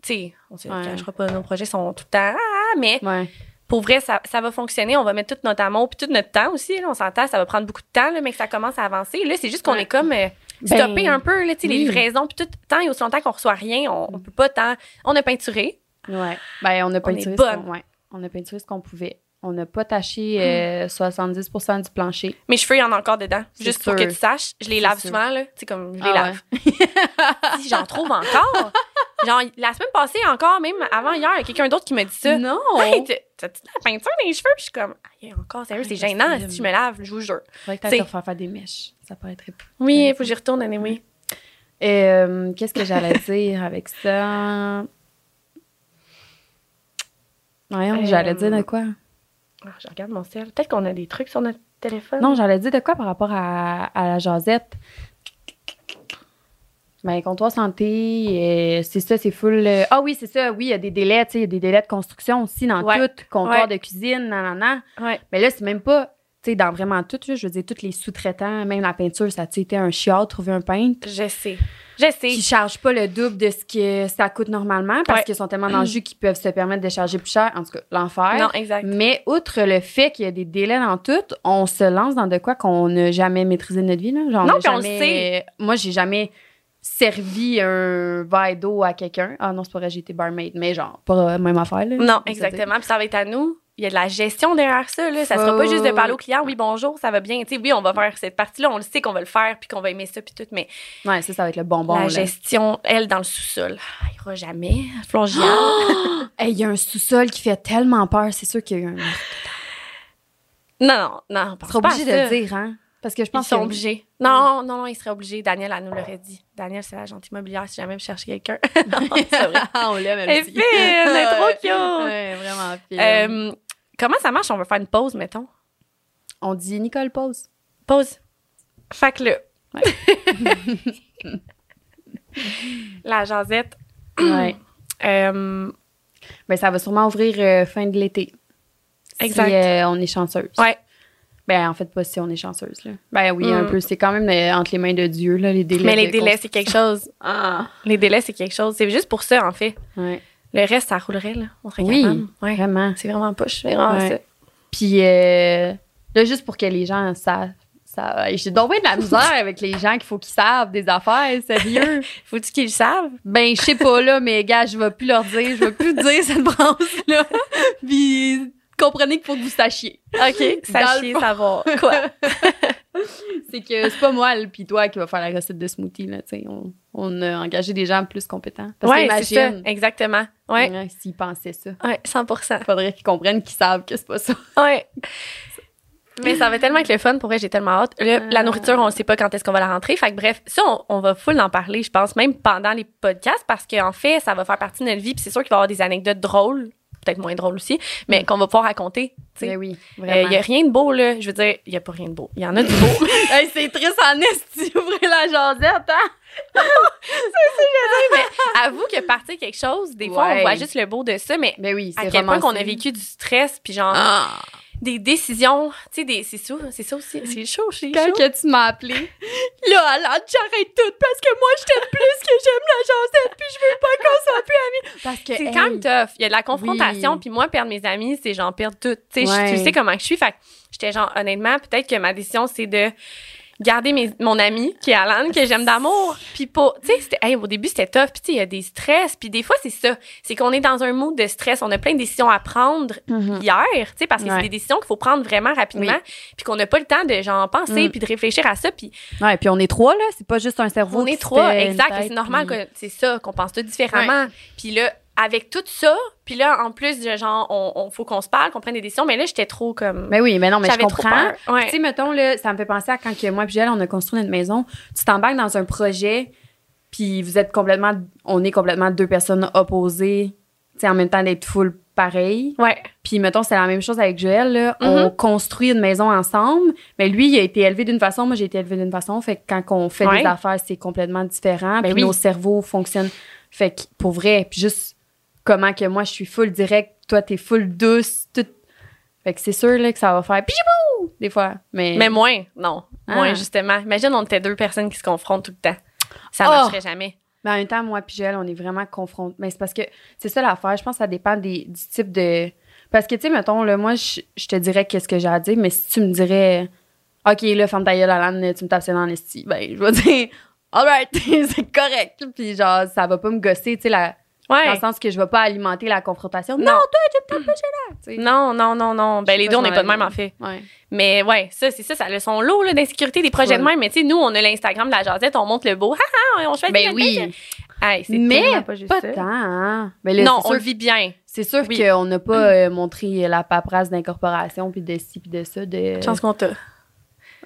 tu sais, on se cachera pas, nos projets sont tout le temps, ah, mais Ouais. Pour vrai, ça, ça va fonctionner. On va mettre tout notre amour puis tout notre temps aussi. Là, on s'entend, ça va prendre beaucoup de temps, là, mais que ça commence à avancer. Là, c'est juste qu'on Ouais. est comme euh, Ben, stoppé un peu, là, les livraisons puis tout. Tant et aussi longtemps qu'on reçoit rien, on, on peut pas tant. On a peinturé. Ouais. Ben, on a peinturé, est ce ouais. On a peinturé ce qu'on pouvait. On n'a pas taché euh, 70% du plancher. Mes cheveux, il y en a encore dedans. Juste pour que tu saches. Je les lave souvent, là. Tu sais, comme je les Ah lave. si j'en trouve encore. Genre, la semaine passée, encore, même avant hier, il y a quelqu'un d'autre qui m'a dit ça. Non! Hey, t'as-tu de la peinture dans les cheveux? Puis je suis comme, Aïe, encore, sérieux, c'est gênant si je me lave, je vous jure. Faudrait que t'ailles te faire faire des mèches. Ça paraîtrait pas. Oui, il faut que j'y retourne, oui. Euh, Qu'est-ce que j'allais dire avec ça? Voyons, Euh, j'allais dire de quoi? Ah, je regarde mon ciel. Peut-être qu'on a des trucs sur notre téléphone. Non, j'allais dire de quoi par rapport à, à la jasette. Ben, comptoir santé, euh, c'est ça, c'est full. euh, Ah oui, c'est ça, oui, il y a des délais, tu sais, il y a des délais de construction aussi dans Ouais. tout, comptoir Ouais. de cuisine, nanana. Ouais. Mais là, c'est même pas, tu sais, dans vraiment tout, je veux dire, tous les sous-traitants, même la peinture, ça a été un chiot, trouver un peintre? Je sais. Je sais. qui charge pas le double de ce que ça coûte normalement parce Ouais. qu'ils sont tellement dans le jus qu'ils peuvent se permettre de charger plus cher. En tout cas, l'enfer. Non, exact. Mais outre le fait qu'il y a des délais dans tout, on se lance dans de quoi qu'on n'a jamais maîtrisé de notre vie. Là. Genre, Non, on a puis on le jamais- Moi, j'ai jamais servi un verre d'eau à quelqu'un. Ah non, c'est pas vrai, j'ai été barmaid, mais genre, pas la même affaire. Là, Non, exactement. Puis ça va être à nous. Il y a de la gestion derrière ça. Là. Ça sera Oh, pas juste de parler au client. Oui, bonjour, ça va bien. Sais, oui, on va faire cette partie-là. On le sait qu'on va le faire puis qu'on va aimer ça puis tout. Mais. Ouais, ça, ça va être le bonbon. la là. gestion, elle, dans le sous-sol, ah, il ira jamais. Flongial. Hey, Il y a un sous-sol qui fait tellement peur, c'est sûr qu'il y a eu un. non, non, non. on Tu pense seras pas obligé à de le dire, hein? Parce que je Ils pense sont que- obligés. Non, non, non, ils seraient obligés. Daniel, elle nous l'aurait dit. Daniel, c'est la gentille immobilière si jamais vous cherchez quelqu'un. C'est vrai. on l'aime, Elle aussi. elle est trop cute. Ouais, vraiment fine. Euh, comment ça marche? On va faire une pause, mettons? On dit Nicole pause. Pause. Fait que là. Ouais. la jasette. Ouais. Euh, Ben, ça va sûrement ouvrir euh, fin de l'été. Exact. Si euh, on est chanceuse. ouais. Ben, en fait, pas si on est chanceuse, là. Ben oui, Mm. un peu. C'est quand même euh, entre les mains de Dieu, là, les délais. Mais les délais, c'est quelque chose. Ah! Les délais, c'est quelque chose. C'est juste pour ça, en fait. Ouais. Le reste, ça roulerait, là. On serait Oui. capable. Ouais. Vraiment. C'est vraiment poche. C'est vraiment Ouais. ça. Puis, euh, là, juste pour que les gens savent. Ça, j'ai donc bien de la misère avec les gens qu'il faut qu'ils savent des affaires, sérieux. Faut-tu qu'ils le savent? Ben, je sais pas, là, mais gars, je vais plus leur dire, je vais plus dire cette branche-là. Puis, comprenez qu'il faut que vous sachiez. OK. Fond. savoir. Quoi? c'est que c'est pas moi le puis toi qui va faire la recette de smoothie là, tu. On, on a engagé des gens plus compétents. Parce ouais, c'est ça. Exactement. Ouais. s'ils pensaient ça, Ouais, 100 faudrait qu'ils comprennent qu'ils savent que c'est pas ça. Ouais. Mais ça va tellement être le fun. Pour vrai, j'ai tellement hâte. Le- La Ah. nourriture, on sait pas quand est-ce qu'on va la rentrer. Fait que bref, ça, on, on va full en parler, je pense, même pendant les podcasts, parce qu'en fait, ça va faire partie de notre vie. Puis c'est sûr qu'il va y avoir des anecdotes drôles, peut-être moins drôles aussi, mais qu'on va pouvoir raconter. sais. Mais oui, Il vraiment. y a rien de beau, là. Je veux dire, il y a pas rien de beau. Il y en a du beau. Hey, c'est triste en esti, ouvrir la jasette, hein? mais avoue que partir quelque chose, des fois, Ouais. on voit juste le beau de ça, mais Ben oui, à c'est quel point qu'on a vécu du stress, puis genre, Ah. Des décisions. Tu sais, des- c'est ça, c'est ça aussi. C'est chaud, c'est Quand chaud. que tu m'as appelé, là, alors j'arrête tout parce que moi, je t'aime plus que j'aime la jasette puis je veux pas qu'on soit plus amis. Parce que, C'est hey, quand même tough. Il y a de la confrontation, Oui. puis moi, perdre mes amis, c'est genre perdre tout. Tu sais, je- Ouais. tu sais comment je suis. Fait que j'étais genre, honnêtement, peut-être que ma décision, c'est de garder mes, mon ami, qui est Alan, que j'aime d'amour. Puis pas, tu sais, hey, au début, c'était tough. Puis tu sais, il y a des stress. Puis des fois, c'est ça. C'est qu'on est dans un mood de stress. On a plein de décisions à prendre Mhm. hier, tu sais, parce que Ouais. c'est des décisions qu'il faut prendre vraiment rapidement. Puis qu'on n'a pas le temps de, genre, penser, Mm. puis de réfléchir à ça. Puis Ouais, puis on est trois, là. C'est pas juste un cerveau. on est trois, exact. C'est normal puis- que c'est ça, qu'on pense tout différemment. Puis là, avec tout ça, puis là, en plus, de genre, on, on- faut qu'on se parle, qu'on prenne des décisions. Mais là, j'étais trop comme. Mais oui, mais non, mais je comprends. Ouais. Tu sais, mettons, là, ça me fait penser à quand que moi et Gilles, on a construit notre maison. Tu t'embarques dans un projet, puis vous êtes complètement... On est complètement deux personnes opposées, tu sais, en même temps d'être full pareil. Ouais. Puis, mettons, c'est la même chose avec Joël, là. On construit une maison ensemble, mais lui, il a été élevé d'une façon, moi, j'ai été élevée d'une façon. Fait que quand on fait Ouais. des affaires, c'est complètement différent. Ben puis oui. nos cerveaux fonctionnent. Fait que, pour vrai, puis juste comment que moi, je suis full direct, toi, t'es full douce, tout... Fait que c'est sûr, là, que ça va faire pijibou des fois. Mais, Mais moins, non. Ah. Moins, justement. Imagine, on était deux personnes qui se confrontent tout le temps. Ça Oh! marcherait jamais. mais en même temps, moi puis Joël, on est vraiment confrontés. Mais c'est parce que c'est ça l'affaire. Je pense que ça dépend des, du type de... Parce que, tu sais, mettons, là, moi, je, je te dirais qu'est-ce que j'ai à dire, mais si tu me dirais, OK, là, ferme ta gueule, Alan, tu me tapes dans l'esti, ben, je vais dire, all right, c'est correct. Puis genre, ça va pas me gosser, tu sais, la- Ouais. dans le sens que je vais pas alimenter la confrontation. Non, Non. toi, tu tapes pas chez là. Non, non, non, non. Ben, les deux, on n'est pas de même, en fait. Ouais. Mais ouais, ça, c'est ça, ça a son lot, là, d'insécurité, des projets de même. Mais tu sais, nous, on a l'Instagram de la jasette, on monte le beau. Ha, ha, on choisit Ben notre oui. Hey, Mais pas juste pas ça. tant, hein. Ben là, Non, on le vit bien. C'est sûr Oui. qu'on n'a pas euh, montré la paperasse d'incorporation, puis de ci, puis de ça. De... Chance qu'on t'a.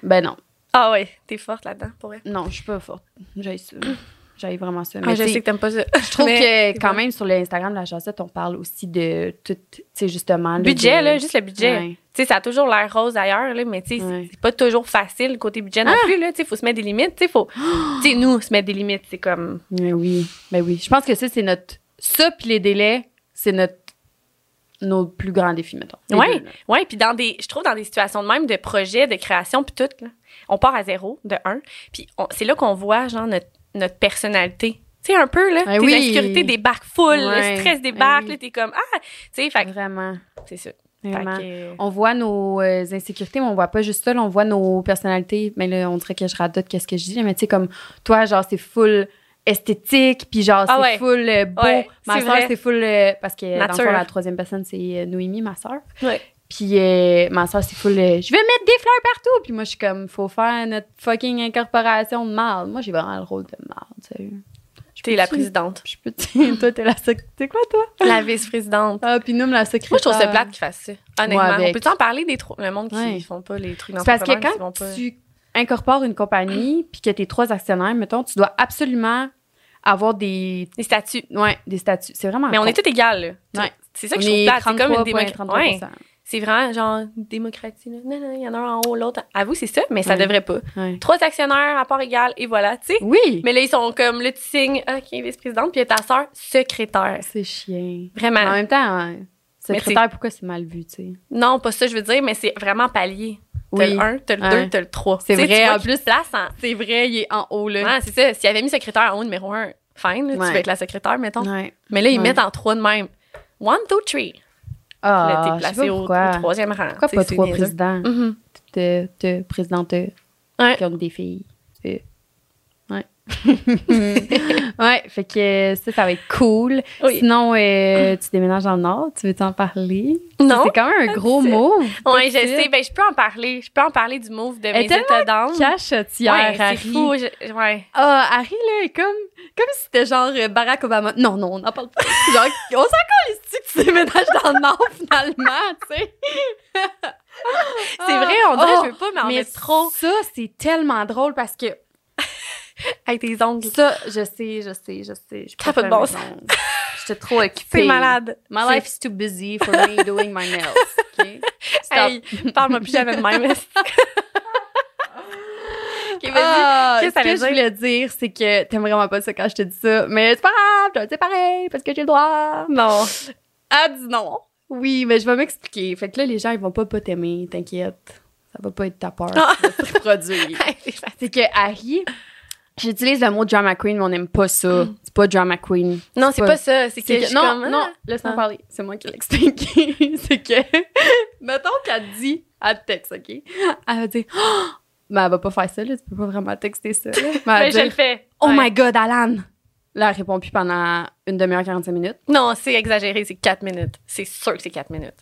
Ben non. Ah ouais, t'es forte là-dedans, pour vrai. Non, je suis pas forte. J'ai ça. J'ai vraiment ça. Ah, Mais je sais que t'aimes pas ça. je trouve Mais- que quand même sur l'Instagram de la chassette, on parle aussi de tout, tu sais, justement. là, Budget, de- là, juste le budget. Ouais. Tu sais, ça a toujours l'air rose ailleurs, là, mais tu sais, c'est- Ouais. c'est pas toujours facile côté budget non Ah! plus, là. Tu sais, faut se mettre des limites. Tu sais, faut. tu sais, nous, se mettre des limites, c'est comme. Mais oui, ben oui. Je pense que ça, c'est notre. Ça, puis les délais, c'est notre. Nos plus grands défis, mettons. Les Ouais. Puis dans des. Je trouve dans des situations de même, de projet, de création, puis tout, là, on part à zéro, de un. Puis c'est là qu'on voit, genre, notre, notre personnalité. Tu sais, un peu, là. Tes oui. insécurités débarquent full, Ouais, le stress débarque, oui. là, t'es comme, ah! Tu sais, fait Vraiment. c'est ça. Vraiment. Que- On voit nos euh, insécurités, mais on voit pas juste ça. là, on voit nos personnalités. Mais là, on dirait que je radote qu'est-ce que je dis. Mais tu sais, comme toi, genre, c'est full esthétique, puis genre, Ah c'est ouais. full euh, beau. Ouais, ma soeur, c'est full... euh, parce que, dans le fond, la troisième personne, c'est euh, Noémie, ma soeur. Ouais. Puis euh, ma soeur, c'est full... euh, je veux mettre des fleurs partout! Puis moi, je suis comme, faut faire notre fucking incorporation de marde. Moi, j'ai vraiment le rôle de marde, sérieux. Je T'es la présidente. Je peux toi, t'es la sec... T'es quoi, toi? La vice-présidente. Ah, puis nous, la secrétaire. Moi, je trouve ça plate qu'ils fassent ça. Honnêtement. Ouais, On peut-tu en parler des trous, le monde qui Ouais. font pas les trucs C'est parce que quand pas- tu incorpores une compagnie puis que tu es trois actionnaires, mettons, tu dois absolument avoir des, Les statuts. ouais, des statuts. C'est vraiment Mais on con. est tous égales, là. Ouais. C'est ça que On je trouve plate. C'est comme une démocratie. 33,33%. Ouais. C'est vraiment genre démocratie. Là. Non, non, il y en a un en haut, l'autre. À vous, c'est ça, mais ça Ouais. devrait pas. Ouais. Trois actionnaires à part égale, et voilà, tu sais. Oui! Mais là, ils sont comme, là, tu signes, ah, est vice-présidente, puis ta sœur, secrétaire. C'est chien. Vraiment. En même temps, hein, secrétaire, pourquoi c'est mal vu, tu sais? Non, pas ça, je veux dire, mais c'est vraiment palier. T'as Oui. le 1, t'as le Ouais. 2, t'as le 3. C'est vrai, en plus. Place en... C'est vrai, il est en haut, là. Ouais, c'est ça. S'il avait mis secrétaire en haut, numéro 1, fine, là, Ouais. tu veux être la secrétaire, mettons. Ouais. Mais là, ils Ouais. mettent en 3 de même. 1, 2, 3. Ah, là, t'es je sais placé pas au, pourquoi. au troisième rang. Pourquoi pas trois présidents? Mhm. Te, te, présidente Ouais. qui ont des filles? Ouais, fait que ça, ça va être cool. Oui. Sinon, euh, tu déménages dans le Nord, tu veux t'en parler? Non. C'est quand même un gros C'est- move. Ouais, je sais. Ben, je peux en parler. Je peux en parler du move de Elle mes états d'âme. Cachotière, Ouais, Harry. c'est fou. je- ouais. Ah, Harry, là, est comme, comme si c'était genre euh, Barack Obama. Non, non, on n'en parle pas. genre, on s'en calisse que tu déménages dans le Nord, finalement, tu sais. C'est vrai, on dirait Oh, je veux pas, mais en mais mettre trop Ça, c'est tellement drôle parce que avec tes ongles. ça, je sais, je sais, je sais. Je a pas de bon sens. J'étais trop occupée. C'est malade. My life is too busy for me doing my nails. OK? Stop. Hey, parle-moi plus jamais de même. Ok, vas-y. Ah, Qu'est-ce ce que je voulais dire, c'est que t'aimes vraiment pas ça quand je te dis ça. Mais c'est pas grave, je pareil, parce que j'ai le droit. non. Ah, dis non. Oui, mais je vais m'expliquer. Fait que là, les gens, ils vont pas pas t'aimer, t'inquiète. Ça va pas être ta peur. Ça va se reproduire. C'est que Harry, j'utilise le mot drama queen, mais on n'aime pas ça. C'est pas drama queen. non, c'est pas ça. C'est que, je non, comme, non, ah. laisse-moi Ah. parler. C'est moi qui l'explique. c'est que, mettons qu'elle dit, elle te texte, OK? Elle va dire, oh! mais elle va pas faire ça, là. Tu peux pas vraiment texter ça, là. Mais Mais je le fais. oh Ouais. my God, Alan! Là, elle répond plus pendant une demi-heure, 45 minutes. Non, c'est exagéré, c'est 4 minutes. C'est sûr que c'est 4 minutes.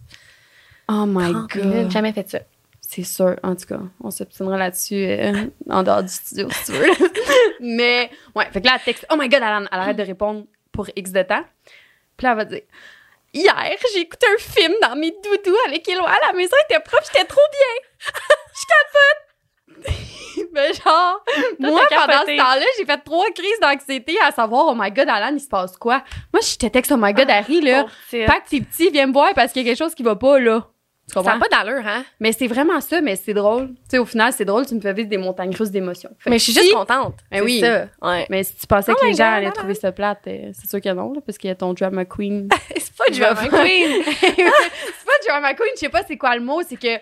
Oh my 30 God. minutes, jamais fait ça. C'est sûr. En tout cas, on s'obstinera là-dessus euh, en dehors du studio, si tu veux. Mais, ouais. Fait que là, elle texte, oh my God, Alan! Elle arrête de répondre pour X de temps. Puis là, elle va dire, hier, j'ai écouté un film dans mes doudous avec Éloi. La maison était propre, j'étais trop bien. Je capote. Mais genre, moi, pendant ce temps-là, j'ai fait trois crises d'anxiété à savoir, oh my God, Alan, il se passe quoi? Moi, je te texte, oh my God, Harry, là. Que t'es petit, viens me voir parce qu'il y a quelque chose qui va pas, là. Tu Ça n'a pas d'allure, hein? Mais c'est vraiment ça, mais c'est drôle. Tu sais, au final, c'est drôle, tu me fais vivre des montagnes russes d'émotions. Mais je suis si- juste contente. Ben C'est oui. ça. Ouais. Mais si tu pensais Oh que les gens allaient trouver ça plate, euh, c'est sûr que non, là, parce qu'il y a ton drama queen. C'est pas drama queen. c'est pas drama queen, je sais pas c'est quoi le mot, c'est que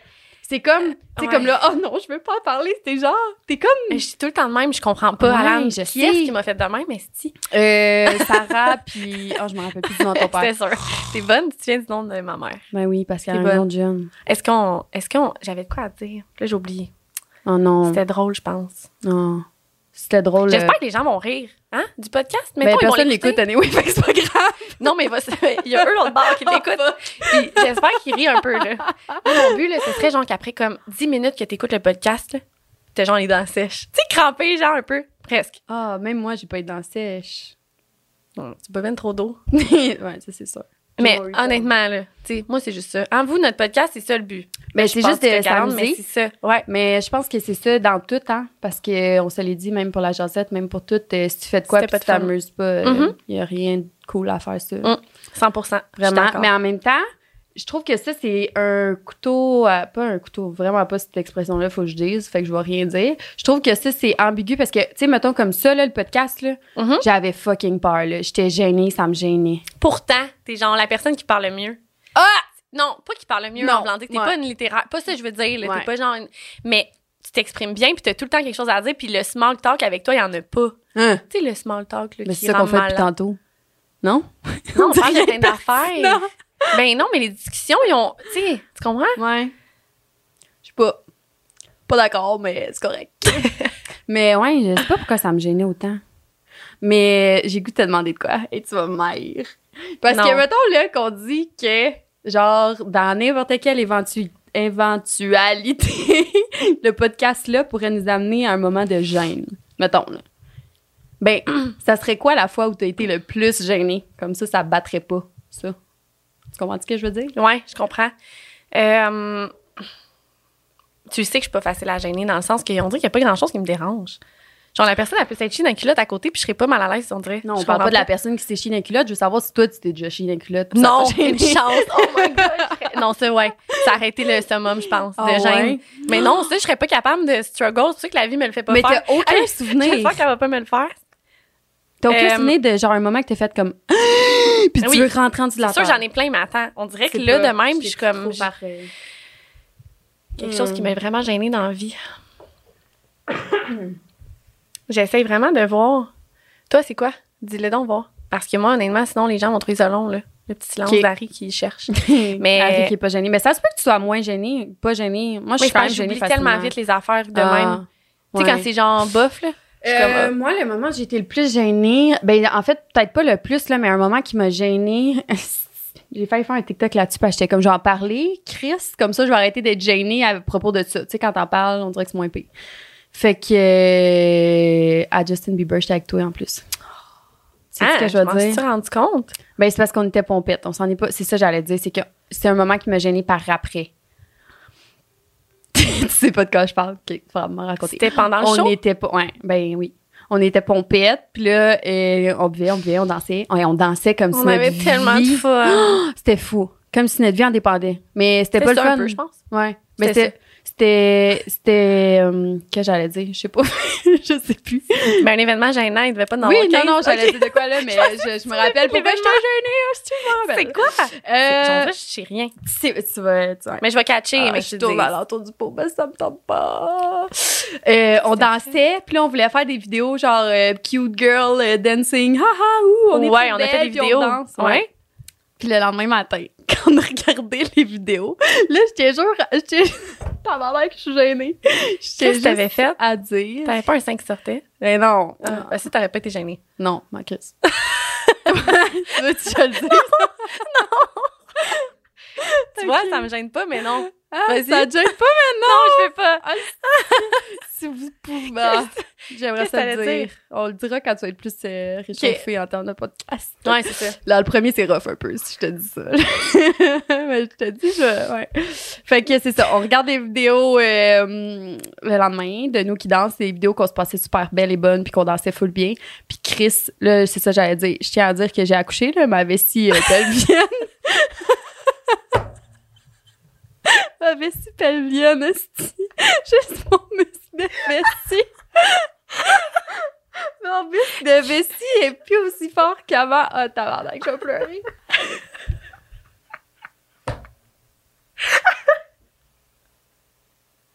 c'est comme, tu sais, Ouais. comme là, oh non, je veux pas en parler, c'était genre, t'es comme, Mais je suis tout le temps de même, je comprends pas, Ouais, Alan. je Qui sais. est-ce qui m'a fait de même, mais si? euh, Sarah, puis, oh, je me rappelle plus du nom de ton père. C'était sûr. T'es bonne, tu viens du nom de ma mère. Ben oui, parce qu'il y a C'est un bonne. nom de jeune. Est-ce qu'on. Est-ce qu'on. J'avais de quoi à dire? Là, j'ai oublié. Oh non, C'était drôle, je pense. non. C'était drôle. J'espère euh, que les gens vont rire. Hein? Du podcast? ben, vont personne l'écoute, anyway, fait que c'est pas grave. Non, mais il y a eux l'autre bord qui l'écoutent. J'espère qu'ils rient un peu, là. Moi, mon but, là, ce serait genre qu'après comme 10 minutes que t'écoutes le podcast, t'as genre les dents sèches. Tu sais, crampé, genre un peu. Presque. Ah, même moi, j'ai pas été dans sèche. Tu bois bien trop d'eau. ouais, ça, c'est sûr. Mais honnêtement, là, tu sais, moi, c'est juste ça. En vous, notre podcast, c'est ça le but. Ben, Je c'est juste de t'as 40, s'amuser. mais c'est ça. Ouais. Mais je pense que c'est ça dans tout, hein. Parce qu'on se l'est dit, même pour la jasette, même pour tout, euh, si tu fais de quoi tu t'amuses pas, il Mhm. y a rien de cool à faire, ça. Mm. 100 Je suis Vraiment. Mais en même temps, je trouve que ça, c'est un couteau, à- pas un couteau, vraiment pas cette expression-là, faut que je dise, fait que je vais rien dire. Je trouve que ça, c'est ambigu parce que, tu sais, mettons comme ça, là, le podcast, là, Mhm. j'avais fucking peur, là. J'étais gênée, ça me gênait. Pourtant, t'es genre la personne qui parle le mieux. Ah! Non, pas qui parle le mieux Non, blanc. T'es ouais. pas une littéraire. Pas ça, que je veux dire. là. Ouais. T'es pas genre une... Mais tu t'exprimes bien, puis t'as tout le temps quelque chose à dire, puis le small talk avec toi, il y en a pas. Hein? Tu sais, le small talk, là, Mais c'est ça qu'on fait depuis tantôt. Non? Non, on parle de plein d'affaires. Ben non, mais les discussions, ils ont... Tu sais, tu comprends? Ouais. Je suis pas. Pas d'accord, mais c'est correct. mais ouais, je sais pas pourquoi ça me gênait autant. Mais j'ai goût de te demander de quoi. Et tu vas me maire. Parce Non. que, mettons, là, qu'on dit que, genre, dans n'importe quelle éventu- éventualité, le podcast-là pourrait nous amener à un moment de gêne. Mettons, là. Ben, ça serait quoi la fois où t'as été le plus gêné? Comme ça, ça battrait pas, ça. Tu comprends ce que je veux dire? Ouais, je comprends. Euh, tu sais que je suis pas facile à gêner dans le sens qu'on dirait qu'il y a pas grand-chose qui me dérange. Genre, la personne, elle peut s'être chiée dans la culotte à côté, puis je serais pas mal à l'aise, on dirait. Non, Je on parle comprends pas de la personne qui s'est chiée dans les culottes. Je veux savoir si toi, tu t'es déjà chiée dans puis ça Non, gêné. une chance. Oh my god. je serais- Non, ça, ouais. Ça aurait été le summum, je pense, de Ah gêne. ouais? Mais non, ça, je serais pas capable de struggle. Tu sais que la vie me le fait pas Mais faire. t'as aucun Hey, souvenir. J'espère qu'elle va pas me le faire. T'as aucun Euh, souvenir de genre un moment que t'as fait comme. Puis tu Oui. veux rentrer en dessous de la C'est sûr, j'en ai plein, mais attends. On dirait que là, pas- de même, je suis comme. Quelque chose qui Hmm. m'a vraiment gênée dans la vie. J'essaye vraiment de voir. Toi, c'est quoi? Dis-le donc, voir. Parce que moi, honnêtement, sinon, les gens vont trouver ça long, là. Le petit silence Ok. d'Harry qui cherche. Mais. Harry qui est pas gêné. Mais ça se peut que tu sois moins gêné. Pas gêné. Moi, je suis je quand pense même que gênée j'oublie tellement vite les affaires de Ah, même. Tu sais, ouais. quand c'est genre bof, là. Euh, ah. moi, le moment où j'ai été le plus gênée, ben en fait, peut-être pas le plus, là, mais un moment qui m'a gênée. j'ai failli faire un TikTok là-dessus parce que j'étais comme, je vais en parler, Chris, comme ça, je vais arrêter d'être gênée à propos de ça. Tu sais, quand t'en parles, on dirait que c'est moins pire. Fait que euh, à Justin Bieber, j'étais avec toi en plus. C'est Ah, ce que je veux dire. suis rendu compte? Ben, c'est parce qu'on était pompettes. On s'en est pas. C'est ça, que j'allais dire. C'est que c'est un moment qui m'a gênée par après. tu sais pas de quoi je parle. Ok, faudra me raconter. C'était pendant le on show? était pas. Ouais, ben oui. On était pompettes, puis là, euh, on buvait, on buvait, on dansait. Ouais, on dansait comme si On notre avait tellement de fun. C'était fou. Comme si notre vie en dépendait. Mais c'était pas le fun. un peu, je pense. Ouais. Mais C'était c'était. C'était. Euh, que j'allais dire? Je sais pas. je sais plus. Ben, un événement gênant, il devait pas en oui, non, 15. non, j'allais dire de quoi là, mais je, je me rappelle pourquoi l'événement. j'étais gênée. hostie, je me rappelle. C'est quoi? Euh, je sais rien. tu vas, tu vas- Mais je vais catcher, Ah, mais je je tourne à l'entour du pot, mais ça me tente pas. Euh, on dansait, puis là, on voulait faire des vidéos genre euh, cute girl euh, dancing, haha, ouh, on est ouais, on a fait des vidéos. On danse, ouais. Ouais. Puis le lendemain matin, quand on a regardé les vidéos, là, je te jure, je T'as l'air que je suis gênée. Qu'est-ce que t'avais fait? à dire. T'avais pas un 5 qui sortait? Mais non. Ah, ben, si t'aurais pas été gênée. Non, ma Chris. tu veux-tu que je le Tu vois, ça me gêne pas, mais non. Ah, ça te gêne pas Non, je fais pas. si vous pouvez. Ah, J'aimerais ça t'allais dire? On le dira quand tu vas être plus euh, réchauffé en termes de podcast. Ouais, c'est ça. Là, le premier, c'est rough un peu, si je te dis ça. Mais je te dis, je... Ouais. Fait que c'est ça. On regarde des vidéos euh, le lendemain de nous qui dansent, des vidéos qu'on se passait super belles et bonnes, puis qu'on dansait full bien. Puis Chris, là, c'est ça j'allais dire. Je tiens à dire que j'ai accouché, là, ma vessie euh, pelvienne. ma vessie pelvienne, esti. Juste mon muscle de vessie. Mon muscle de vessie est plus aussi fort qu'avant. Ah, tabarnak, je vais pleurer.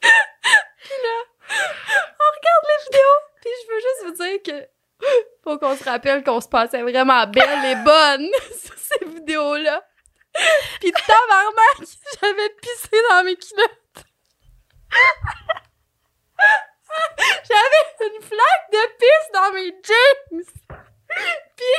Puis là, on regarde les vidéos, puis je veux juste vous dire que faut qu'on se rappelle qu'on se passait vraiment belle et bonne sur ces vidéos-là. Puis tabarnak, j'avais pissé dans mes culottes. J'avais une flaque de pisse dans mes jeans. Puis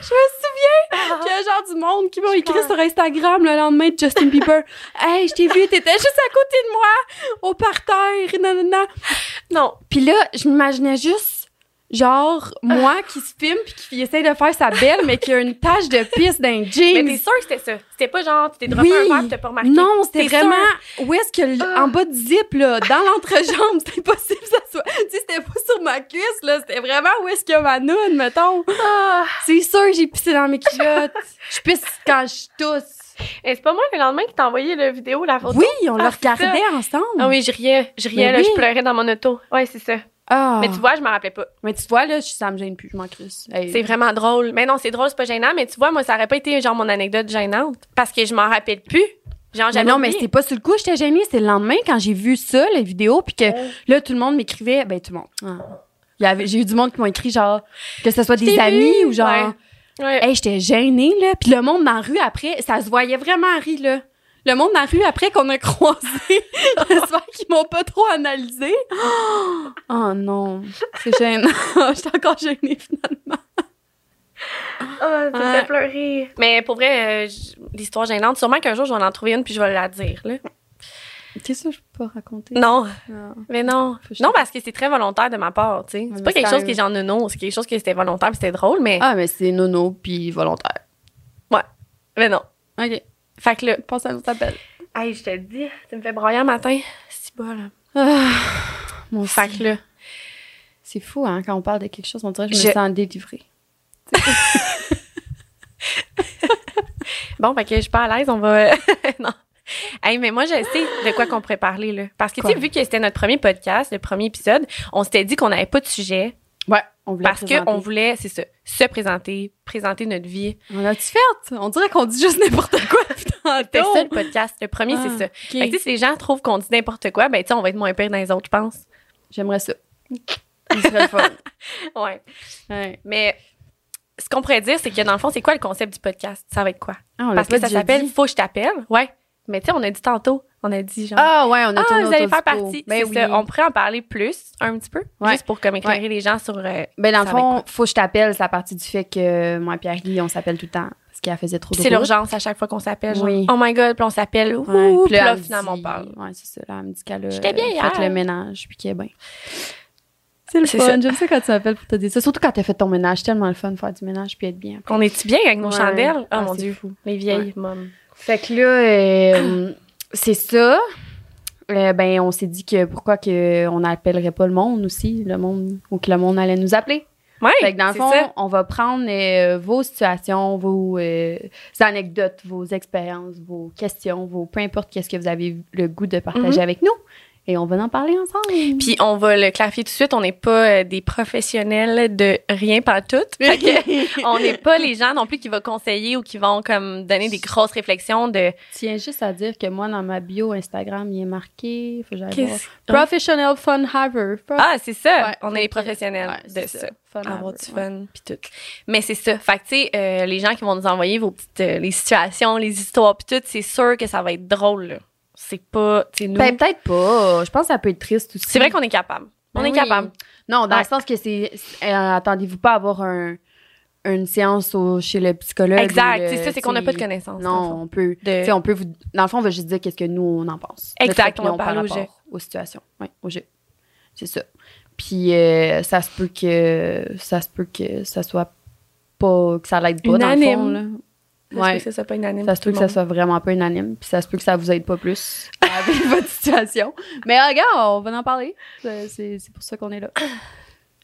je me souviens qu'il y a genre du monde qui m'a écrit sur Instagram le lendemain de Justin Bieber. Hey, je t'ai vu, t'étais juste à côté de moi, au parterre, nanana. Non. Puis là, je m'imaginais juste, genre, moi qui se filme puis qui essaie de faire sa belle, mais qui a une tache de pisse dans les Mais t'es sûre que c'était ça? C'était pas genre, tu t'es droppé Oui. un verre t'as pas remarqué? Non, c'était vraiment où est-ce que Ah. en bas du zip là, dans l'entrejambe, c'était impossible que ça soit. Tu sais, c'était pas sur ma cuisse là, c'était vraiment où est-ce a ma noune, mettons. Ah. C'est sûr que j'ai pissé dans mes culottes. Je pisse quand je tousse. Et c'est pas moi le lendemain qui t'a envoyé la vidéo, la photo? Oui, on Ah, c'est ça. regardait ensemble. Ah oui, je riais. Je riais, là, oui. je pleurais dans mon auto. Ouais, c'est ça. Ah. Mais tu vois, je m'en rappelais pas. Mais tu vois là, ça me gêne plus, je m'en crisse. Hey. C'est vraiment drôle. Mais non, c'est drôle, c'est pas gênant, mais tu vois, moi, ça aurait pas été genre mon anecdote gênante. Parce que je m'en rappelle plus. Genre, Mais non, mais c'était pas sur le coup, j'étais gênée. C'était le lendemain quand j'ai vu ça, les vidéos, puis que là, tout le monde m'écrivait. Ben, tout le monde. Ah. Il y avait, j'ai eu du monde qui m'ont écrit, genre, que ce soit des amis vu. ou genre. Ouais. Ouais. Hey, j'étais gênée, là. Puis le monde dans la rue après, ça se voyait vraiment rire, là. Le monde dans la rue après qu'on a croisé, j'espère qu'ils m'ont pas trop analysé. Oh non, c'est gênant. J'étais encore gênée finalement. Ah, ça Ouais. fait pleurer. Mais pour vrai, euh, l'histoire gênante, sûrement qu'un jour, je vais en trouver une puis je vais la dire, là. Qu'est-ce que je peux pas raconter? Non, Non. mais non. Non, parce que c'est très volontaire de ma part, tu sais. Ouais, C'est pas c'est quelque chose qui est genre nono, c'est quelque chose que c'était volontaire puis c'était drôle, mais... Ah, mais c'est nono puis volontaire. Mais non. OK. Fait que là... Passe à l'autre appel. Hey, je te le dis, tu me fais broyer un matin. C'est bas, là. Ah, mon Fait que là... C'est fou, hein, quand on parle de quelque chose, on dirait que je, Je- me sens délivrée. Bon, fait que je suis pas à l'aise, on va... non. Hey, mais moi, je sais de quoi qu'on pourrait parler, là. Parce que, tu sais, vu que c'était notre premier podcast, le premier épisode, on s'était dit qu'on n'avait pas de sujet Ouais, on voulait parce qu'on voulait, c'est ça, se présenter, présenter notre vie. On a-tu fait? On dirait qu'on dit juste n'importe quoi C'était ça, le podcast. Le premier, Ah, c'est ça. ok. Fait que, tu sais, si les gens trouvent qu'on dit n'importe quoi, ben, on va être moins pire dans les autres, je pense. J'aimerais ça. Ce serait le fun. Ouais. Ouais. Mais ce qu'on pourrait dire, c'est que dans le fond, c'est quoi le concept du podcast? Ça va être quoi? Ah, l'a Parce que ça s'appelle. Faut que je t'appelle. Ouais. Mais tu sais, on a dit tantôt, on a dit genre. Ah ouais, on a Ah, vous allez faire partie. Ben oui. ça. On pourrait en parler plus, un petit peu, Ouais. juste pour comme éclairer les gens sur. euh, Ben dans le ça fond, faut que je t'appelle, c'est à partir du fait que moi et Pierre-Guy, on s'appelle tout le temps parce qu'elle faisait trop de c'est l'urgence à chaque fois qu'on s'appelle. genre, Oui. Oh my god, puis on s'appelle. Ouh, Ouais, puis là, finalement, on parle. Ouais, c'est ça. Là, elle me dit qu'elle a fait hier. le ménage, puis qu'elle est bien. C'est le C'est fun. ça. J'aime ça quand tu m'appelles pour te dire ça. Surtout quand t'as fait ton ménage. C'est tellement le fun de faire du ménage puis être bien. après. On est-tu bien avec nos Ouais. chandelles? Oh Ah, mon c'est dieu. fou. Les vieilles mômes. Fait que là, euh, c'est ça. Euh, ben, on s'est dit que pourquoi que on n'appellerait pas le monde aussi, le monde, ou que le monde allait nous appeler. Ouais, Fait que dans le fond, ça. on va prendre euh, vos situations, vos euh, anecdotes, vos expériences, vos questions, vos peu importe qu'est-ce que vous avez le goût de partager Mhm. avec nous. Et on va en parler ensemble. Puis on va le clarifier tout de suite, on n'est pas euh, des professionnels de rien pas tout. On n'est pas les gens non plus qui vont conseiller ou qui vont comme donner des grosses réflexions de Tiens juste à dire que moi, dans ma bio Instagram, il est marqué, faut que j'aille voir. Professional Fun Haver. Pro- Ah, c'est ça. Ouais, on est les professionnels ouais, de ça. ça. Fun Avoir haver, du ouais. fun puis tout. Mais c'est ça. Fait que tu sais euh, les gens qui vont nous envoyer vos petites euh, les situations, les histoires puis tout, c'est sûr que ça va être drôle. là. C'est pas tu nous. Ben, peut-être pas. Je pense que ça peut être triste aussi. c'est vrai qu'on est capable. On Ben est capable. Non, dans Ouais. le sens que c'est. euh, Attendez-vous pas à avoir un, une séance au- chez le psychologue. Exact. C'est ça, c'est qu'on n'a pas de connaissances. Non, on peut. De- on peut vous. Dans le fond, on va juste dire qu'est-ce que nous, on en pense. Exact, on va opinion par au jeu. Aux situations. Oui, au jeu. C'est ça. Puis, euh, ça se peut que. Ça se peut que ça soit pas. Que ça l'aide pas, dans le fond, là. Ça se peut Ouais. que ça soit pas unanime. Ça se peut que ça soit vraiment pas unanime, puis ça se peut que ça vous aide pas plus avec votre situation. Mais regarde, on va en parler. C'est- C'est c'est pour ça qu'on est là.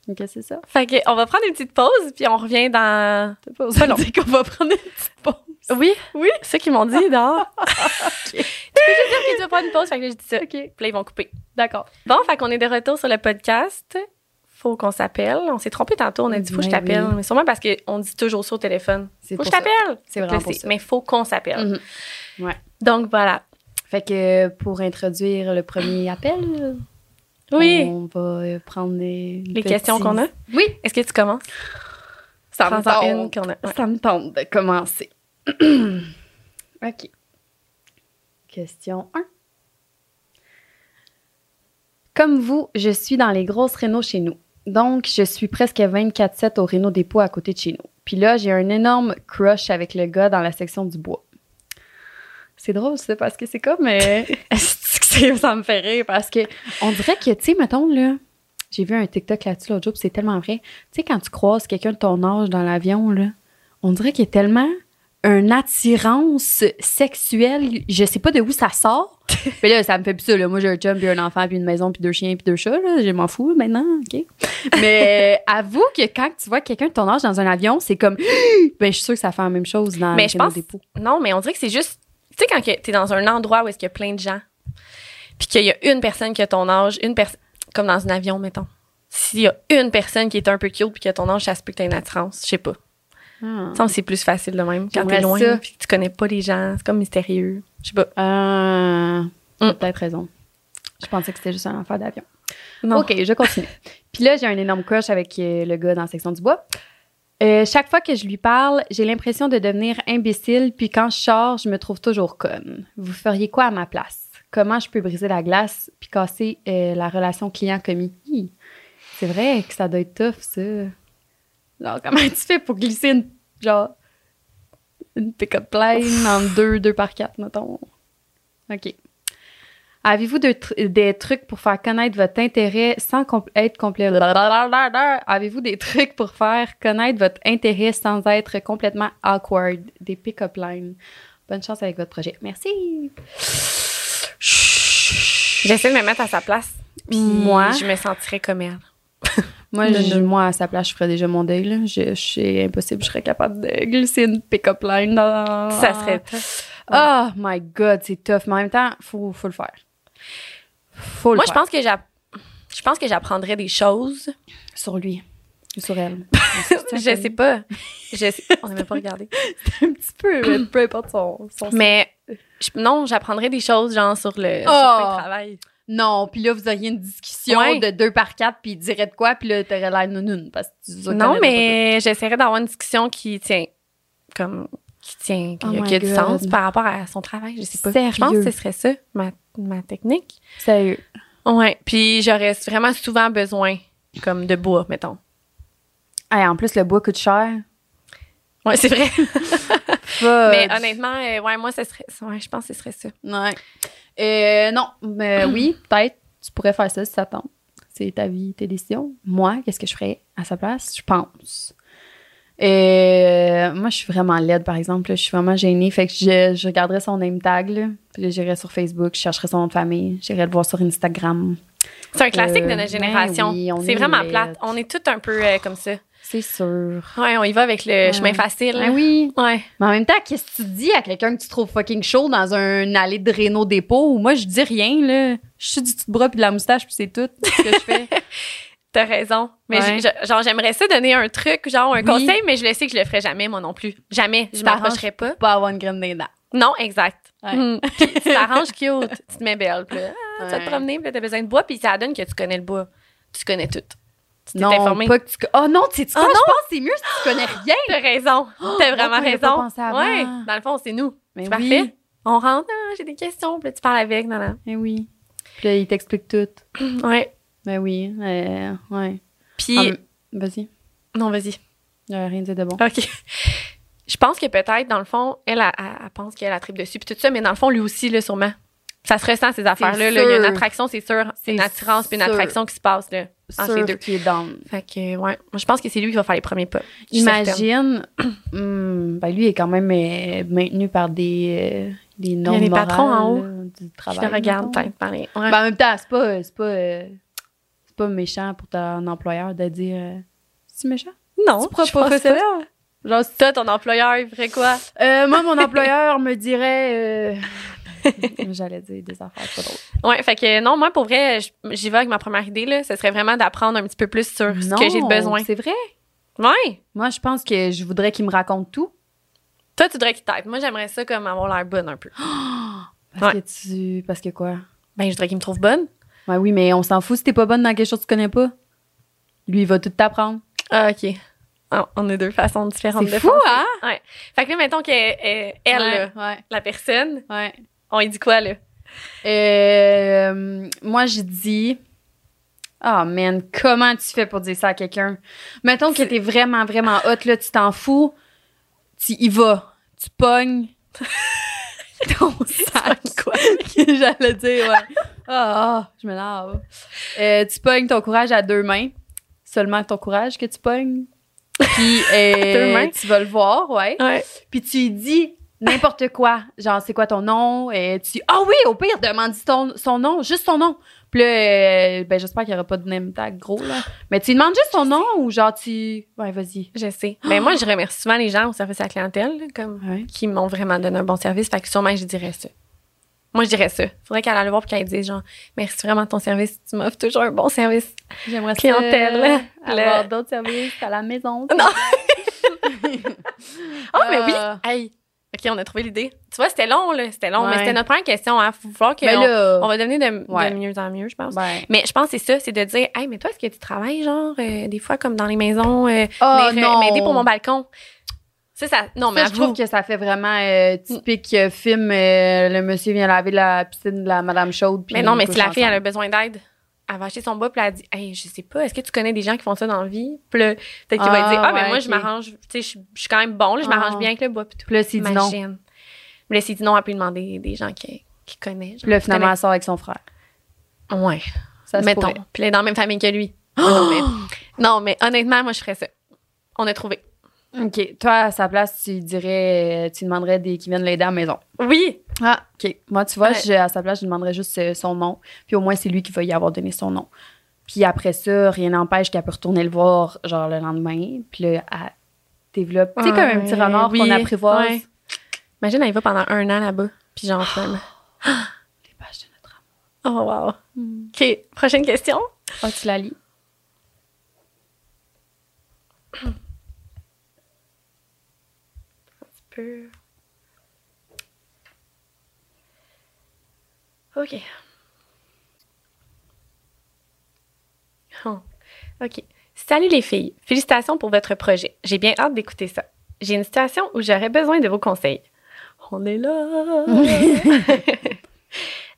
Ok, c'est ça. Fait que, on va prendre une petite pause puis on revient dans. T'as pas long. dit qu'on va prendre une petite pause. Oui, oui? Ceux qui m'ont dit dehors. Tu peux juste dire que tu vas prendre une pause. Fait que là, je dis ça. Ok, Puis là, ils vont couper. d'accord. Bon, fait qu'on est de retour sur le podcast. Faut qu'on s'appelle. On s'est trompé tantôt. On a dit faut que je Ouais, t'appelle. Mais sûrement parce qu'on dit toujours ça au téléphone. C'est Faut que je t'appelle. C'est ça. Mais faut qu'on s'appelle. Mhm. Ouais. Donc voilà. Fait que pour introduire le premier appel, Oui. on va euh, prendre les, Les questions qu'on a? Oui, Est-ce que tu commences? ça me Prends-en une tente. qu'on a. Ouais. Ça me tente de commencer. OK. Question 1. Comme vous, je suis dans les grosses rénaux chez nous. Donc, je suis presque 24-7 au Réno Dépôt à côté de chez nous. Puis là, j'ai un énorme crush avec le gars dans la section du bois. C'est drôle, ça, parce que c'est comme... euh, est-ce que c'est- ça me fait rire, parce que on dirait que, tu sais, mettons, là, j'ai vu un TikTok là-dessus l'autre jour, c'est tellement vrai. Tu sais, quand tu croises quelqu'un de ton âge dans l'avion, là, on dirait qu'il y a tellement une attirance sexuelle. Je sais pas de où ça sort. Mais là, ça me fait plus ça. Là. Moi, j'ai un chum, puis un enfant, puis une maison, puis deux chiens, puis deux chats. Là. Je m'en fous maintenant, OK? Mais avoue que quand tu vois quelqu'un de ton âge dans un avion, c'est comme... ben, je suis sûre que ça fait la même chose dans Mais je pense- dépôt. Non, mais on dirait que c'est juste. Tu sais, quand t'es dans un endroit où est-ce qu'il y a plein de gens, puis qu'il y a une personne qui a ton âge, une personne. Comme dans un avion, mettons. S'il y a une personne qui est un peu cute puis qui a ton âge, ça se peut que t'aies une attirance. Je sais pas. Ah. Semble que c'est plus facile de même. Quand t'es loin, ça. puis que tu connais pas les gens, c'est comme mystérieux. Je sais pas. Ah, t'as Mm. peut-être raison. Je pensais que c'était juste un affaire d'avion. Non. OK, je continue. Puis là, j'ai un énorme crush avec euh, le gars dans la section du bois. Euh, chaque fois que je lui parle, j'ai l'impression de devenir imbécile, puis quand je sors, je me trouve toujours conne. Vous feriez quoi à ma place? Comment je peux briser la glace puis casser euh, la relation client-commis? C'est vrai que ça doit être tough, ça. Alors, comment tu fais pour glisser une, genre, une pick-up line en deux, deux par quatre, mettons? OK. Avez-vous de des trucs pour faire connaître votre intérêt sans compl- être complet? Avez-vous des trucs pour faire connaître votre intérêt sans être complètement awkward? Des pick-up lines. Bonne chance avec votre projet. Merci. J'essaie de me mettre à sa place. Puis Moi? je me sentirais comme elle. Moi, Non, je- moi, à sa place, je ferais déjà mon deuil. Là. Je, je- c'est impossible. Je serais capable de glisser une pick-up line dans... Ça serait tough. Oh my God, c'est tough. Mais en même temps, faut, faut le faire. Faut le Moi, je faire. pense que je pense que j'apprendrais des choses. Sur lui. Ou sur elle. je sais pas. Je sais- On n'a même pas regardé. un petit peu, mais peu importe son, son Mais je- non, j'apprendrais des choses genre sur le, sur Oh. le travail. Non, puis là, vous auriez une discussion Ouais. de deux par quatre, puis il dirait de quoi, puis là, t'aurais l'air nounoun, parce que tu Non, mais j'essaierais d'avoir une discussion qui tient comme qui tient, qui, Oh qui a du sens par rapport à son travail. Je sais pas. Je pense que ce serait ça, ma, ma technique. Sérieux? Ouais. Puis j'aurais vraiment souvent besoin, comme de bois, mettons. Hey, en plus, le bois coûte cher. Ouais, c'est vrai. Mais honnêtement, euh, ouais, moi, ce serait, ouais, je pense que ce serait ça. Ouais. Euh, non, mais oui, peut-être, tu pourrais faire ça si ça tente. C'est ta vie, tes décisions. Moi, qu'est-ce que je ferais à sa place? Je pense. Euh, moi, je suis vraiment laide, par exemple. là. Je suis vraiment gênée. Fait que je, je regarderais son name tag, là. Puis là, j'irais sur Facebook, je chercherais son nom de famille. J'irais le voir sur Instagram. C'est un classique Euh, de notre ben génération. oui, c'est est vraiment laide. plate. On est tous un peu euh, comme ça. C'est sûr. Ouais, on y va avec le Ouais. chemin facile. Ah oui. Ouais. Mais en même temps, qu'est-ce que tu dis à quelqu'un que tu trouves fucking chaud dans un allée de Renault dépôt? Moi, je dis rien, là. Je suis du petit bras puis de la moustache puis c'est tout ce que je fais. T'as raison. Mais Ouais. genre, j'aimerais ça donner un truc, genre un Oui. conseil, mais je le sais que je le ferais jamais, moi non plus. Jamais. Je m'approcherais pas. Pas avoir une graine des. Non, exact. Ouais. Puis tu t'arranges cute. Tu te mets belle. Puis ah, tu vas te promener, puis t'as besoin de bois, puis ça donne que tu connais le bois. Tu connais tout. Tu Non, informé? pas que tu... Oh non, tu sais quoi? Ah je pense que c'est mieux si tu connais rien. T'as raison. T'as vraiment pas raison. avant? Ouais. Dans le fond, c'est nous. Mais C'est oui. parfait. On rentre, ah, j'ai des questions, puis là, tu parles avec, non, non. Eh oui. Puis là, il t'explique tout. Ouais. Ben oui. euh, ouais. Puis, Ah, mais- Vas-y. non, vas-y. Il rien dit de bon. OK. Je pense que peut-être, dans le fond, elle, elle, elle- elle pense qu'elle a tripe dessus, puis tout ça, mais dans le fond, lui aussi, là, sûrement. Ça se ressent, ces affaires-là. là. Il y a une attraction, c'est sûr. C'est une attirance, puis une attraction qui se passe, là, Sûr deux. qu'il est down. Fait que, ouais. Moi, je pense que c'est lui qui va faire les premiers pas. Je. Imagine, hum, ben lui il est quand même euh, maintenu par des, euh, des normes des patrons en haut. là, du Je travail. le regarde mettons. peut-être. Ouais. Ben, en même temps, c'est pas, c'est pas, euh, c'est pas méchant pour ton employeur de dire euh, c'est méchant? non, je pas pense pas. ça? Genre, si- Toi, ton employeur, il ferait quoi? euh, moi, mon employeur me dirait. euh, J'allais dire des affaires pas drôles. Ouais, fait que non, moi, pour vrai, j'y vais avec ma première idée, là. Ce serait vraiment d'apprendre un petit peu plus sur ce que j'ai besoin. C'est vrai? Ouais. Moi, je pense que je voudrais qu'il me raconte tout. Toi, tu voudrais qu'il t'aide. Moi, j'aimerais ça comme avoir l'air bonne un peu. Parce Ouais. que tu. Parce que quoi? Ben, je voudrais qu'il me trouve bonne. Ouais, oui, mais on s'en fout si t'es pas bonne dans quelque chose que tu connais pas. Lui, il va tout t'apprendre. Ah, OK. Ah, on a deux façons différentes C'est de fou, penser. hein? Ouais. Fait que là, mettons qu'elle, elle, elle, là, ouais, la personne, ouais. On lui dit quoi, là? Euh, moi, j'ai dit. Ah, man, comment tu fais pour dire ça à quelqu'un? Mettons que t'es vraiment, vraiment hot, là, tu t'en fous, tu y vas, tu pognes ton sac. quoi? J'allais dire, ouais. Ah, ah, je me lave. Euh, tu pognes ton courage à deux mains. Seulement ton courage que tu pognes. Puis, euh, Deux mains? tu vas le voir, ouais. Ouais. Puis tu lui dis n'importe quoi. Genre, c'est quoi ton nom? Et tu Ah oui, au pire, demande ton, son nom, juste son nom. Puis là, euh, ben, j'espère qu'il n'y aura pas de name tag gros, là. Mais tu demandes juste son nom ou genre tu. Ouais, vas-y. Je sais. Ben, moi, je remercie souvent les gens au service à la clientèle, là, comme, Ouais. qui m'ont vraiment donné un bon service. Fait que sûrement, je dirais ça. Moi, je dirais ça. Faudrait qu'elle aille le voir et qu'elle dise, genre, merci vraiment de ton service. Tu m'offres toujours un bon service. J'aimerais ça, Clientèle, euh, le- avoir d'autres services à la maison. Non. Ah, mais oui! Euh, Hey! OK, on a trouvé l'idée. Tu vois, c'était long, là. C'était long, Ouais. mais c'était notre première question. Hein. Faut voir qu'on Ben on va devenir de, mieux en mieux, je pense. Mais je pense que c'est ça, c'est de dire, hey, mais toi, est-ce que tu travailles, genre, euh, des fois, comme dans les maisons, euh, Oh, m'aider- pour mon balcon? Ça, ça, non, mais Ça, je trouve que ça fait vraiment euh, typique euh, film. euh, le monsieur vient laver la piscine de la Madame Chaude. Mais non, mais si la fille, elle a besoin d'aide, elle va acheter son bois, puis elle dit, hey, je sais pas, est-ce que tu connais des gens qui font ça dans la vie? Puis là, peut-être qu'il va Ah, dire, ah, mais ouais, moi, je m'arrange, tu sais, je suis- je suis quand même bon, là, je Ah. m'arrange bien avec le bois, puis tout. Puis là, s'il dit non. Mais là, s'il dit non, elle peut demander des gens qui, qui connaissent. Puis là, finalement, elle sort avec son frère. Ouais. Ça se Mettons. Puis elle est dans la même famille que lui. non, mais, non, mais honnêtement, moi, je ferais ça. On a trouvé. OK. Toi, à sa place, tu dirais, tu demanderais des, qui viennent l'aider à la maison. Oui. Ah, OK. Moi, tu vois, Ouais. je- à sa place, je demanderais juste euh, son nom. Puis au moins, c'est lui qui va y avoir donné son nom. Puis après ça, rien n'empêche qu'elle peut retourner le voir, genre, le lendemain. Puis là, elle développe. Tu sais, comme un petit renard oui, qu'on apprivoise. ouais. Imagine, elle y va pendant un an là-bas. Puis genre. Les pages de notre amour. Oh, wow. OK. Prochaine question. Ah, tu la lis? peu. OK. Oh. OK. Salut les filles. Félicitations pour votre projet. J'ai bien hâte d'écouter ça. J'ai une situation où j'aurais besoin de vos conseils. On est là.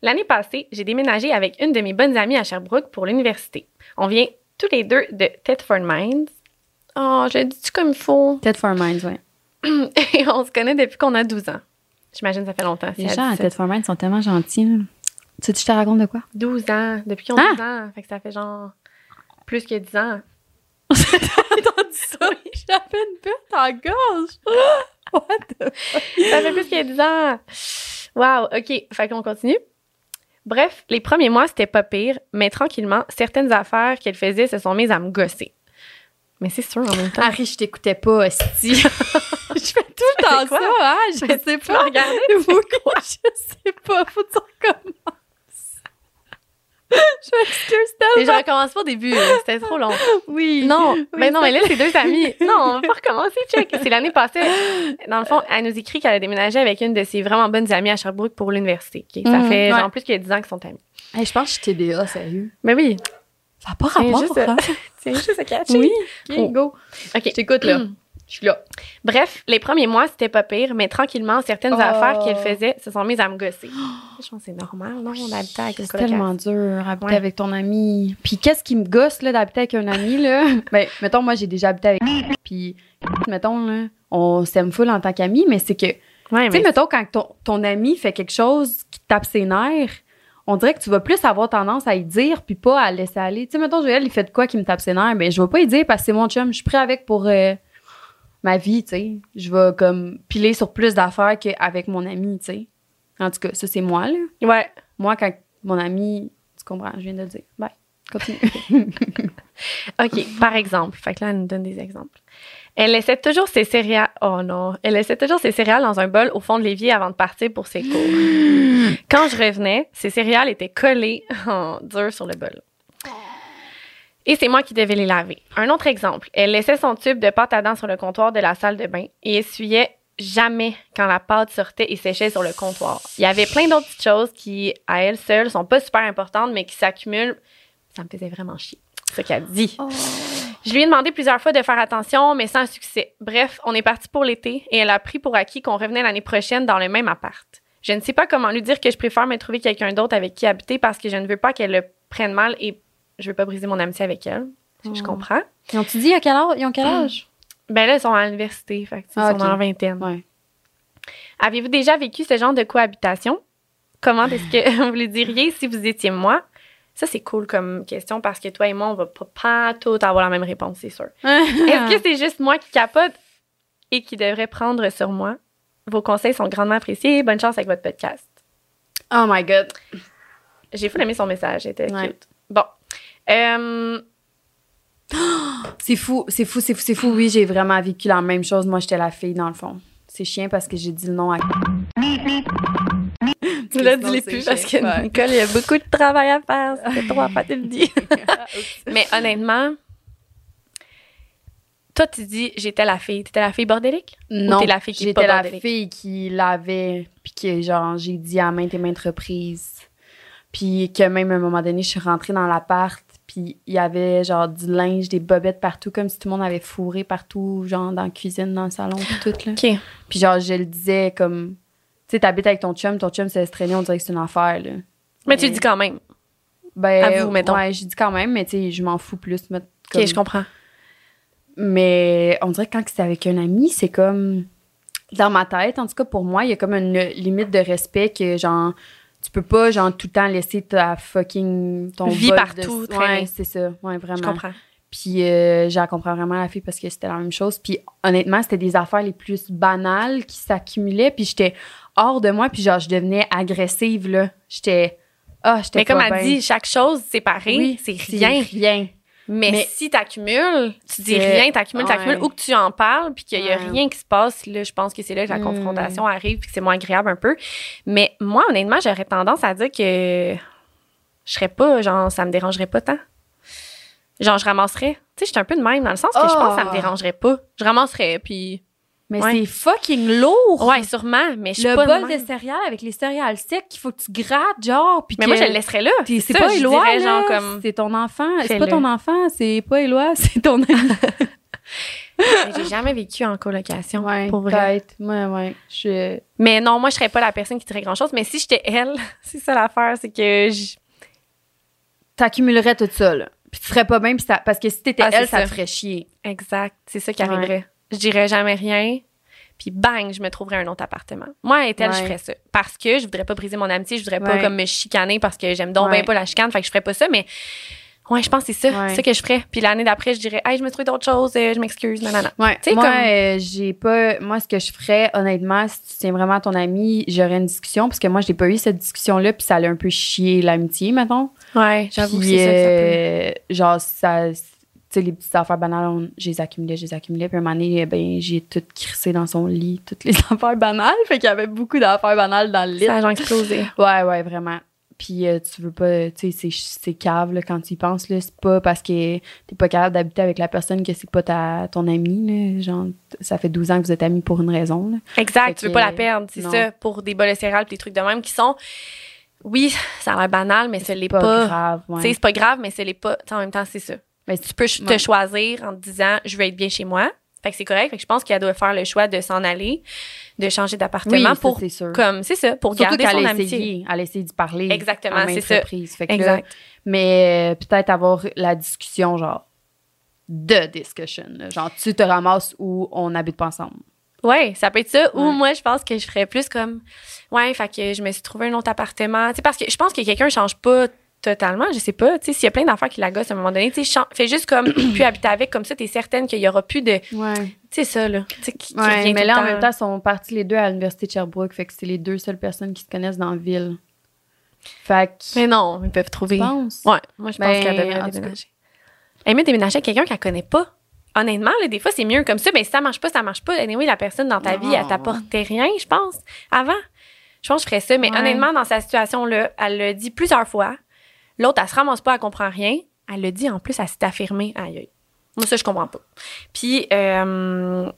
L'année passée, j'ai déménagé avec une de mes bonnes amies à Sherbrooke pour l'université. On vient tous les deux de Thetford Mines. Oh, je le dis comme il faut? Tête for Minds, ouais. Et on se connaît depuis qu'on a 12 ans. J'imagine que ça fait longtemps. Les gens à for Minds sont tellement gentils. Tu sais, je te raconte de quoi? 12 ans. Depuis qu'ils ont Ah! 12 ans. Fait que ça fait genre plus que 10 ans. entendu ça? J'avais une perte en gorge. What the... Ça fait plus que 10 ans. Wow, OK. Fait qu'on continue. Bref, les premiers mois, c'était pas pire, mais tranquillement, certaines affaires qu'elle faisait se sont mises à me gosser. Mais c'est sûr, en même temps. Harry, je t'écoutais pas, hostie. je fais tout le temps quoi? ça, hein? Je sais pas. regardé? Faut que- je sais pas. Faut que tu recommences. Je m'excuse Mais je tellement. recommence pas au début, c'était trop long. Oui. Non, Oui, mais non, mais là, c'est deux amis. Non, on va pas recommencer, check. C'est l'année passée. Dans le fond, elle nous écrit qu'elle a déménagé avec une de ses vraiment bonnes amies à Sherbrooke pour l'université. Ça Mhm, fait ouais. genre plus que 10 ans qu'ils sont amis. Hey, je pense que je suis TDA, sérieux. Mais oui, Ça n'a pas Tiens, rapport, hein? c'est juste à catcher. Oui. Oh. OK, go. OK. Je t'écoute, là. Je suis là. Bref, les premiers mois, c'était pas pire, mais tranquillement, certaines Oh. affaires qu'elle faisait se sont mises à me gosser. Je pense que c'est normal, non? On habitait avec une C'est tellement dur, habiter Ouais. avec ton ami. Puis qu'est-ce qui me gosse, là, d'habiter avec un ami, là? ben, mettons, moi, j'ai déjà habité avec Puis, mettons, là, on s'aime full en tant qu'ami, mais c'est que, tu sais, mais mettons, quand ton, ton ami fait quelque chose qui te tape ses nerfs, on dirait que tu vas plus avoir tendance à y dire, puis pas à laisser aller. Tu sais, mettons, Joël, il fait de quoi qui me tape ses nerfs? Ben, je vais pas y dire parce que c'est mon chum. Je suis prêt avec pour euh, ma vie, tu sais. Je vais, comme, piler sur plus d'affaires qu'avec mon ami, tu sais. En tout cas, ça, c'est moi, là. ouais. Moi, quand mon ami, tu comprends, je viens de le dire. Bye. Continue. OK, par exemple. Fait que là, elle nous donne des exemples. Elle laissait toujours ses céréales. Oh non. Elle laissait toujours ses céréales dans un bol au fond de l'évier avant de partir pour ses cours. Quand je revenais, ses céréales étaient collées en dur sur le bol. Et c'est moi qui devais les laver. Un autre exemple. Elle laissait son tube de pâte à dents sur le comptoir de la salle de bain et essuyait jamais quand la pâte sortait et séchait sur le comptoir. Il y avait plein d'autres petites choses qui, à elles seules, sont pas super importantes, mais qui s'accumulent. Ça me faisait vraiment chier. C'est ce qu'elle dit. Je lui ai demandé plusieurs fois de faire attention, mais sans succès. Bref, on est parti pour l'été et elle a pris pour acquis qu'on revenait l'année prochaine dans le même appart. Je ne sais pas comment lui dire que je préfère me trouver quelqu'un d'autre avec qui habiter parce que je ne veux pas qu'elle le prenne mal et je veux pas briser mon amitié avec elle. Je- Je Oh. comprends. Ils ont-tu dit à quel âge? Ils ont quel âge? Ben là, ils sont à l'université, fait Ah, ils sont ok. dans la vingtaine. Ouais. Avez-vous déjà vécu ce genre de cohabitation? Comment est-ce que vous le diriez si vous étiez moi? Ça, c'est cool comme question parce que toi et moi, on va pas, pas tout avoir la même réponse, c'est sûr. Est-ce que c'est juste moi qui capote et qui devrait prendre sur moi? Vos conseils sont grandement appréciés. Bonne chance avec votre podcast. Oh my God. J'ai fou aimé son message, c'était Ouais. cute. Bon. Euh, C'est fou, c'est fou, c'est fou, c'est fou. Oui, j'ai vraiment vécu la même chose. Moi, j'étais la fille, dans le fond. C'est chiant parce que j'ai dit le nom à... tu l'as dit c'est plus parce que. Ouais. Nicole, il y a beaucoup de travail à faire. Trois fois que tu le dis. Mais honnêtement, toi, tu dis j'étais la fille. T'étais la fille bordélique? Non, t'es la fille qui est j'étais pas la fille qui l'avait, puis que genre j'ai dit à maintes et maintes reprises, puis que même à un moment donné, je suis rentrée dans l'appart, puis il y avait genre du linge, des bobettes partout, comme si tout le monde avait fourré partout, genre dans la cuisine, dans le salon, puis tout là. OK. Puis genre je le disais comme, tu sais, t'habites avec ton chum, ton chum se laisse traîner, on dirait que c'est une affaire là. Mais tu le dis quand même. Ben, Avoue, mettons. Ouais, j'ai dit quand même, mais tu sais, je m'en fous plus. OK, je comprends. Mais on dirait que quand c'est avec un ami, c'est comme. Dans ma tête, en tout cas pour moi, il y a comme une limite de respect que, genre, tu peux pas, genre, tout le temps laisser ta fucking. ton Vie partout de... Ouais, c'est ça. Ouais, vraiment. Je comprends. Puis euh, j'en comprends vraiment la fille parce que c'était la même chose. Puis honnêtement, c'était des affaires les plus banales qui s'accumulaient. Puis j'étais hors de moi. Puis genre, je devenais agressive, là. J'étais. Ah, j'étais Mais comme elle dit, chaque chose séparée, Oui, c'est rien. rien. Mais, Mais- si t'accumules, tu dis rien, t'accumules, ouais. t'accumules, ou que tu en parles, puis qu'il y a Ouais. rien qui se passe, là, je pense que c'est là que la Mm. confrontation arrive, puis que c'est moins agréable un peu. Mais moi, honnêtement, j'aurais tendance à dire que je serais pas, genre, ça me dérangerait pas tant. Genre, je ramasserais. Tu sais, je suis un peu de même, dans le sens que je pense que ça me Oh. dérangerait pas. Je ramasserais, puis... Mais Ouais. c'est fucking lourd. Ouais, sûrement, mais je suis le pas bol de céréales avec les céréales secs qu'il faut que tu grattes, genre. Puis Mais que moi, je le laisserais là. C'est pas Éloi, genre, comme... C'est ton enfant. C'est pas ton enfant, c'est pas Éloi, c'est ton j'ai jamais vécu en colocation. Ouais, pour vrai. Ouais, ouais. Je... Mais non, moi, je serais pas la personne qui dirait grand chose. Mais si j'étais elle, c'est ça l'affaire, c'est que je- T'accumulerais tout ça, là. Puis tu ferais pas bien, puis ça- parce que si t'étais Ah, elle, ça ça. te ferait chier. Exact. C'est ça qui Ouais. arriverait. Je dirais jamais rien. Puis bang, je me trouverais un autre appartement. Moi, et elle, je ferais ça. Parce que je voudrais pas briser mon amitié, je voudrais pas Ouais. comme me chicaner parce que j'aime donc Ouais. bien pas la chicane, fait que je ferais pas ça, mais ouais, je pense que c'est ça, ça que je ferais. Puis l'année d'après, je dirais, hey, je me trouve d'autres choses, euh, je m'excuse, non. Ouais. Tu sais, moi, comme- euh, j'ai pas. Moi, ce que je ferais, honnêtement, si tu tiens vraiment à ton ami, j'aurais une discussion, parce que moi, j'ai pas eu cette discussion-là, puis ça allait un peu chier l'amitié, mettons. Ouais, j'avoue c'est ça, que ça peut. euh, genre, ça. Sais, les petites affaires banales, on- je les accumulais, je les accumulais. Puis, un moment donné, ben, j'ai tout crissé dans son lit, toutes les affaires banales. Fait qu'il y avait beaucoup d'affaires banales dans le lit. Ça a genre explosé. Ouais, ouais, vraiment. Puis euh, tu veux pas, tu sais, c'est- cave là, quand tu y penses, là. C'est pas parce que t'es pas capable d'habiter avec la personne que c'est pas ta, ton ami, là. Genre, ça fait 12 ans que vous êtes amis pour une raison, là. Exact, Fait tu veux que- pas la perdre, c'est ça, pour des bols de céréales des trucs de même qui sont, oui, ça a l'air banal, mais ce l'est Pas, pas. grave, ouais. c'est pas grave, mais ce l'est pas. En même temps, c'est ça. Mais Tu peux te Ouais. choisir en te disant, je veux être bien chez moi. Fait que c'est correct. Fait que je pense qu'elle doit faire le choix de s'en aller, de changer oui, d'appartement ça, pour, c'est sûr. comme, c'est ça, pour Surtout garder qu'elle son amitié. elle a essayé d'y parler. Exactement, c'est ça. Fait que là, mais euh, peut-être avoir la discussion, genre, de discussion, là. Genre, tu te ramasses ou on n'habite pas ensemble. Ouais, ça peut être ça. Ou Ouais. moi, je pense que je ferais plus comme, ouais, fait que je me suis trouvé un autre appartement. Tu sais, parce que je pense que quelqu'un change pas totalement, je sais pas. Tu sais, s'il y a plein d'affaires qui la gossent à un moment donné, tu sais, fais juste comme, puis habiter avec, comme ça, t'es certaine qu'il y aura plus de, tu Ouais. sais, ça, là. Tu sais, qui, qui Ouais, revient mais là, en même temps, ils sont partis les deux à l'université de Sherbrooke. Fait que c'est les deux seules personnes qui se connaissent dans la ville. Fait que. Mais non, ils peuvent trouver. Tu penses? Ouais, moi, je pense Ben, qu'elle devrait déménager. Elle mieux déménager avec quelqu'un qu'elle connaît pas. Honnêtement, là, des fois, c'est mieux comme ça. Mais si ça marche pas, ça marche pas. Anyway, la personne dans ta Non. vie, elle t'apportait rien, je pense, avant. Je pense que je ferais ça. Mais Ouais. honnêtement, dans sa situation-là, elle l'a dit plusieurs fois. L'autre, elle se ramasse pas, elle comprend rien. Elle l'a dit, en plus, elle s'est affirmée. Aïe, aïe. Moi, ça, je comprends pas. Puis, euh,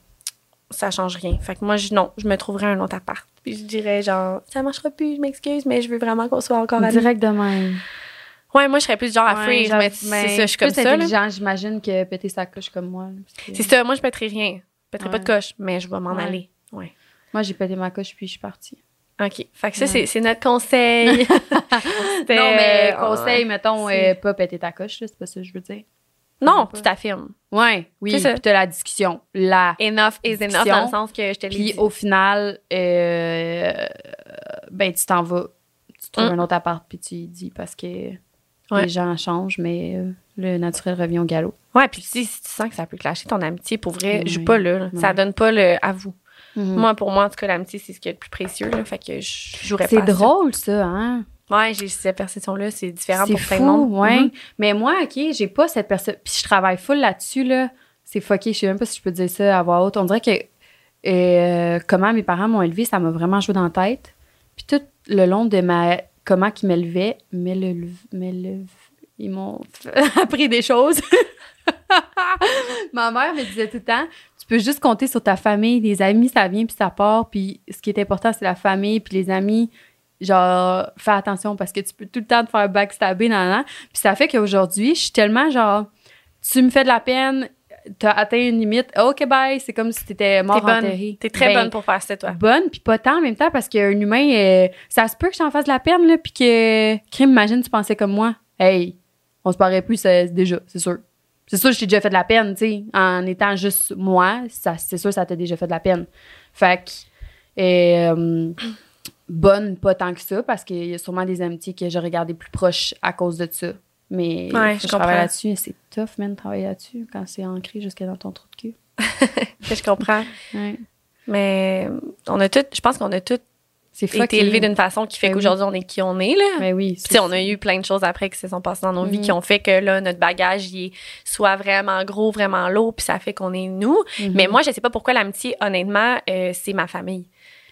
ça change rien. Fait que moi, je, non, je me trouverais un autre appart. Puis je dirais, genre, ça marchera plus, je m'excuse, mais je veux vraiment qu'on soit encore amis. Direct de même. Ouais, moi, je serais plus genre à Ouais, freeze, mais c'est ça, je suis comme ça. intelligent, j'imagine, que péter sa couche comme moi. C'est ça, moi, je pèterai rien. Je pèterai pas de Ouais. coche, mais je vais m'en Ouais. aller. Ouais. Moi, j'ai pété ma couche, puis je suis partie. OK. Fait que ça, Ouais. c'est- notre conseil. Non, mais euh, conseil, mettons, euh, pas péter ta coche, là, c'est pas ça que je veux dire. Non, tu t'affirmes. Ouais, oui, puis t'as la discussion. Là. Enough is enough dans le sens que je te Puis au final, euh, ben, tu t'en vas, tu trouves Mm. un autre appart, puis tu y dis parce que Ouais. les gens changent, mais euh, le naturel revient au galop. Ouais, puis si, si tu sens que ça peut clasher ton amitié, pour vrai, Oui. joue pas là. là. Ça donne pas le à vous. Mhm. Moi, pour moi, en tout cas, l'amitié, c'est ce qui est le plus précieux. Là, fait que je jouerais pas C'est à ça. drôle, ça, hein? Ouais, j'ai cette perception-là. C'est différent pour plein de monde. ouais. Mhm. Mais moi, OK, j'ai pas cette personne. Puis je travaille full là-dessus, là. C'est fucké. Je sais même pas si je peux dire ça à voix haute. On dirait que euh, comment mes parents m'ont élevé, ça m'a vraiment joué dans la tête. Puis tout le long de ma. Comment qu'ils m'élevaient, ils m'ont appris des choses. ma mère me disait tout le temps peux juste compter sur ta famille, les amis, ça vient puis ça part. Puis ce qui est important, c'est la famille, puis les amis. Genre fais attention parce que tu peux tout le temps te faire backstabber nan, nan. puis ça fait qu'aujourd'hui je suis tellement genre tu me fais de la peine t'as atteint une limite. Ok bye. C'est comme si t'étais mort T'es enterré T'es très Ben, bonne pour faire ça, toi. bonne puis pas tant en même temps parce qu'un humain euh, ça se peut que je t'en fasse de la peine là puis que crime imagine tu pensais comme moi. Hey on se paraît plus c'est- déjà c'est sûr c'est sûr que je t'ai déjà fait de la peine tu sais. En étant juste moi ça c'est sûr que ça t'a déjà fait de la peine. Fait que euh, bonne pas tant que ça parce qu'il y a sûrement des amitiés que j'aurais gardé plus proches à cause de ça. Mais Ouais, je je travaille là-dessus c'est tough man de travailler là-dessus quand c'est ancré jusqu'à dans ton trou de cul. Que je comprends. ouais. Mais on a tout, je pense qu'on a tous c'est été élevés d'une façon qui fait Ben oui. qu'aujourd'hui, on est qui on est, là. mais oui Puis, on a eu plein de choses après qui se sont passées dans nos vies Mhm. qui ont fait que là, notre bagage il est soit vraiment gros, vraiment lourd, puis ça fait qu'on est nous. Mhm. Mais moi, je sais pas pourquoi l'amitié, honnêtement, euh, c'est ma famille.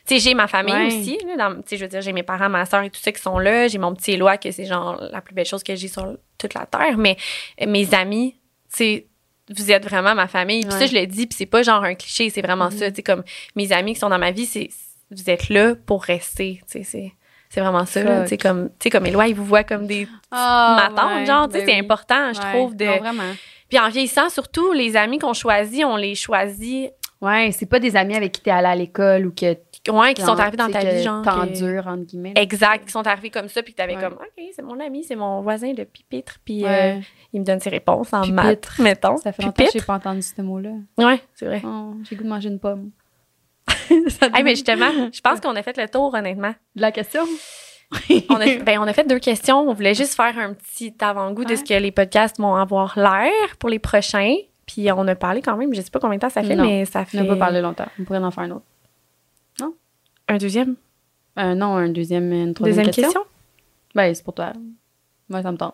Tu sais, j'ai ma famille Ouais. aussi. là, dans- Tu sais, je veux dire, j'ai mes parents, ma soeur et tout ça qui sont là. J'ai mon petit Éloi, que c'est genre la plus belle chose que j'ai sur toute la terre. Mais euh, mes amis, tu sais, vous êtes vraiment ma famille. Puis Ouais. ça, je le dis, puis c'est pas genre un cliché, c'est vraiment Mhm. ça. Tu sais, comme mes amis qui sont dans ma vie, c'est vous êtes là pour rester. C'est vraiment ça. là. Fuck. Tu sais, comme, comme Éloi, il vous voit comme des ma tante, ouais, genre, ben c'est oui. important, je Ouais. trouve, de... Non, vraiment. Puis en vieillissant, surtout, les amis qu'on choisit, on les choisit, Ouais, c'est pas des amis avec qui t'es allé à l'école ou que. ouais, qui sont arrivés dans ta vie, genre. t'endures, entre guillemets. Exact, qui sont arrivés comme ça, puis que t'avais Ouais. comme, OK, c'est mon ami, c'est mon voisin, le pipitre, puis Ouais. euh, il me donne ses réponses en maths, mettons. Ça fait longtemps que j'ai pas entendu ce mot-là. Ouais, c'est vrai. Oh, j'ai goût de manger une pomme. Hey, mais justement, je pense qu'on a fait le tour, honnêtement. De la question? On a, ben, on a fait deux questions. On voulait juste faire un petit avant-goût de ce que les podcasts vont avoir l'air pour les prochains. Puis on a parlé quand même, je sais pas combien de temps ça fait, Non, mais ça fait On n'a pas parlé longtemps. On pourrait en faire un autre. un deuxième, Euh, non, un deuxième, une troisième deuxième question. question? Ben, c'est pour toi. Moi, ça me tente.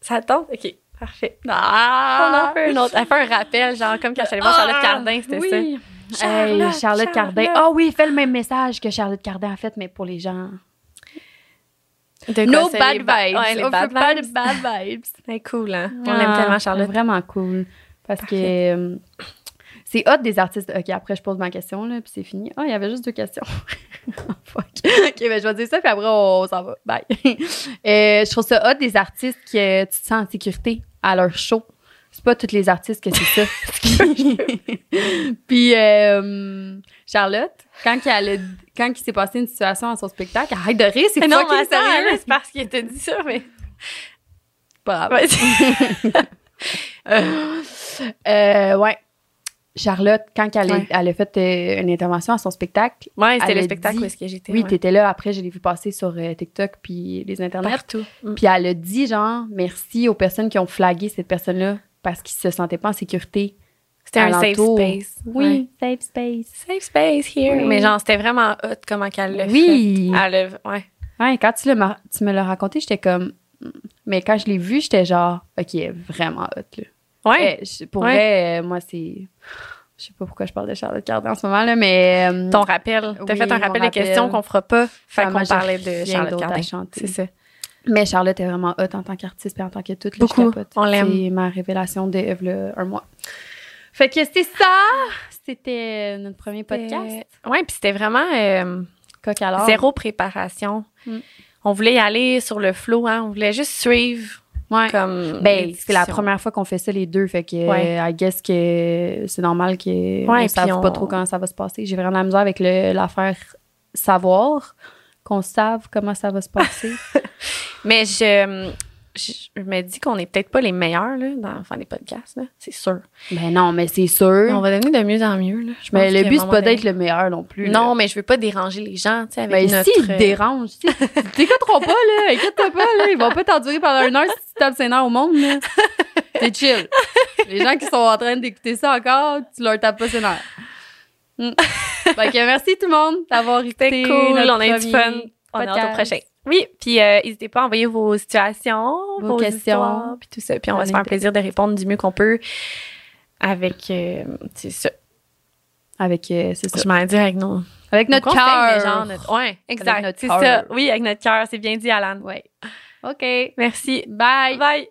Ça tente? OK, parfait. On Ah! en fait un autre. Elle fait un rappel, genre comme quand je suis allée voir Charlotte Cardin, c'était ça. Charlotte, Hey, Charlotte Cardin. Ah oui, fait le même message que Charlotte Cardin a fait, mais pour les gens. De quoi, No bad les ba- vibes. Ouais, les On bad fait pas de vibes. bad vibes. C'est cool, hein? On Ah, l'aime tellement, Charlotte. Vraiment cool. Parce Parfait. que euh, c'est hot des artistes. OK, après, je pose ma question, là, puis c'est fini. Ah, il y avait juste deux questions. Fuck. OK, ben, je vais dire ça, puis après, on s'en va. Bye. Euh, je trouve ça hot des artistes que tu te sens en sécurité à leur show. C'est pas tous les artistes que c'est ça. puis euh, Charlotte, quand, elle a- quand il s'est passé une situation à son spectacle, arrête de rire, c'est non, mais c'est parce qu'il t'a dit ça, mais. Pas grave. Ouais. Euh, ouais. Charlotte, quand elle, a- Ouais. elle a fait euh, une intervention à son spectacle, Ouais, c'était le spectacle dit- où est-ce que j'étais. oui, ouais. t'étais là. Après, je l'ai vu passer sur euh, TikTok puis les internets. partout. Mm. Puis elle a dit, genre, merci aux personnes qui ont flagué cette personne-là parce qu'ils se sentaient pas en sécurité. C'était un safe space. Ouais. Oui, safe space. Safe space here. Oui. Mais genre, c'était vraiment hot comment qu'elle l'a Oui. fait. Elle ouais. Ouais, quand tu, mar- tu me l'as raconté, j'étais comme. hmm. Mais quand je l'ai vu, j'étais genre, OK, elle est vraiment hot, là. Ouais. Eh, je- pour Ouais. vrai, euh, moi, c'est. Je sais pas pourquoi je parle de Charlotte Cardin en ce moment, là, mais. euh, Ton rappel. T'as Oui, fait un rappel de rappel. questions qu'on fera pas. Fait qu'on parlait de Charlotte Cardin. C'est ça. Mais Charlotte est vraiment hot en tant qu'artiste et en tant que toute. Beaucoup. capote. On l'aime. C'est ma révélation de euh, un mois. Fait que c'est ça! C'était notre premier podcast. Ouais, puis c'était vraiment euh, zéro préparation. Mm. On voulait y aller sur le flow, hein. On voulait juste suivre Ouais. comme. Ben, c'est la première fois qu'on fait ça les deux, fait que Ouais. euh, I guess que c'est normal qu'on Ouais, ne on- pas trop comment ça va se passer. J'ai vraiment la misère avec le- l'affaire savoir, qu'on sache comment ça va se passer. Mais je, je, me dis qu'on est peut-être pas les meilleurs là, dans faire des podcasts, là. C'est sûr. ben non, mais c'est sûr. On va devenir de mieux en mieux. Là. Je mais le but, c'est pas d'être le meilleur non plus. Non, là. mais je veux pas déranger les gens, tu sais, avec Mais notre... s'ils te euh, dérangent, t'écouteront pas, là. Écoute-toi pas, là. Ils vont pas t'endurer pendant une heure si tu tapes ses nerfs au monde, là. T'es chill. Les gens qui sont en train d'écouter ça encore, tu leur tapes pas ses nerfs. Mm. Fait que merci tout le monde d'avoir. C'était cool, notre on a eu du fun. On a hâte au prochain. Oui, puis euh, n'hésitez pas à envoyer vos situations, Vos vos, questions. histoires, puis tout ça. Puis on va se faire un plaisir de répondre du mieux qu'on peut avec, euh, c'est ça. Avec, euh, c'est ça. Je m'en dire avec nos... Avec notre cœur. notre- Ouais, exact. C'est ça. Oui, avec notre cœur. C'est bien dit, Alan. Ouais. OK. Merci. Bye. Bye.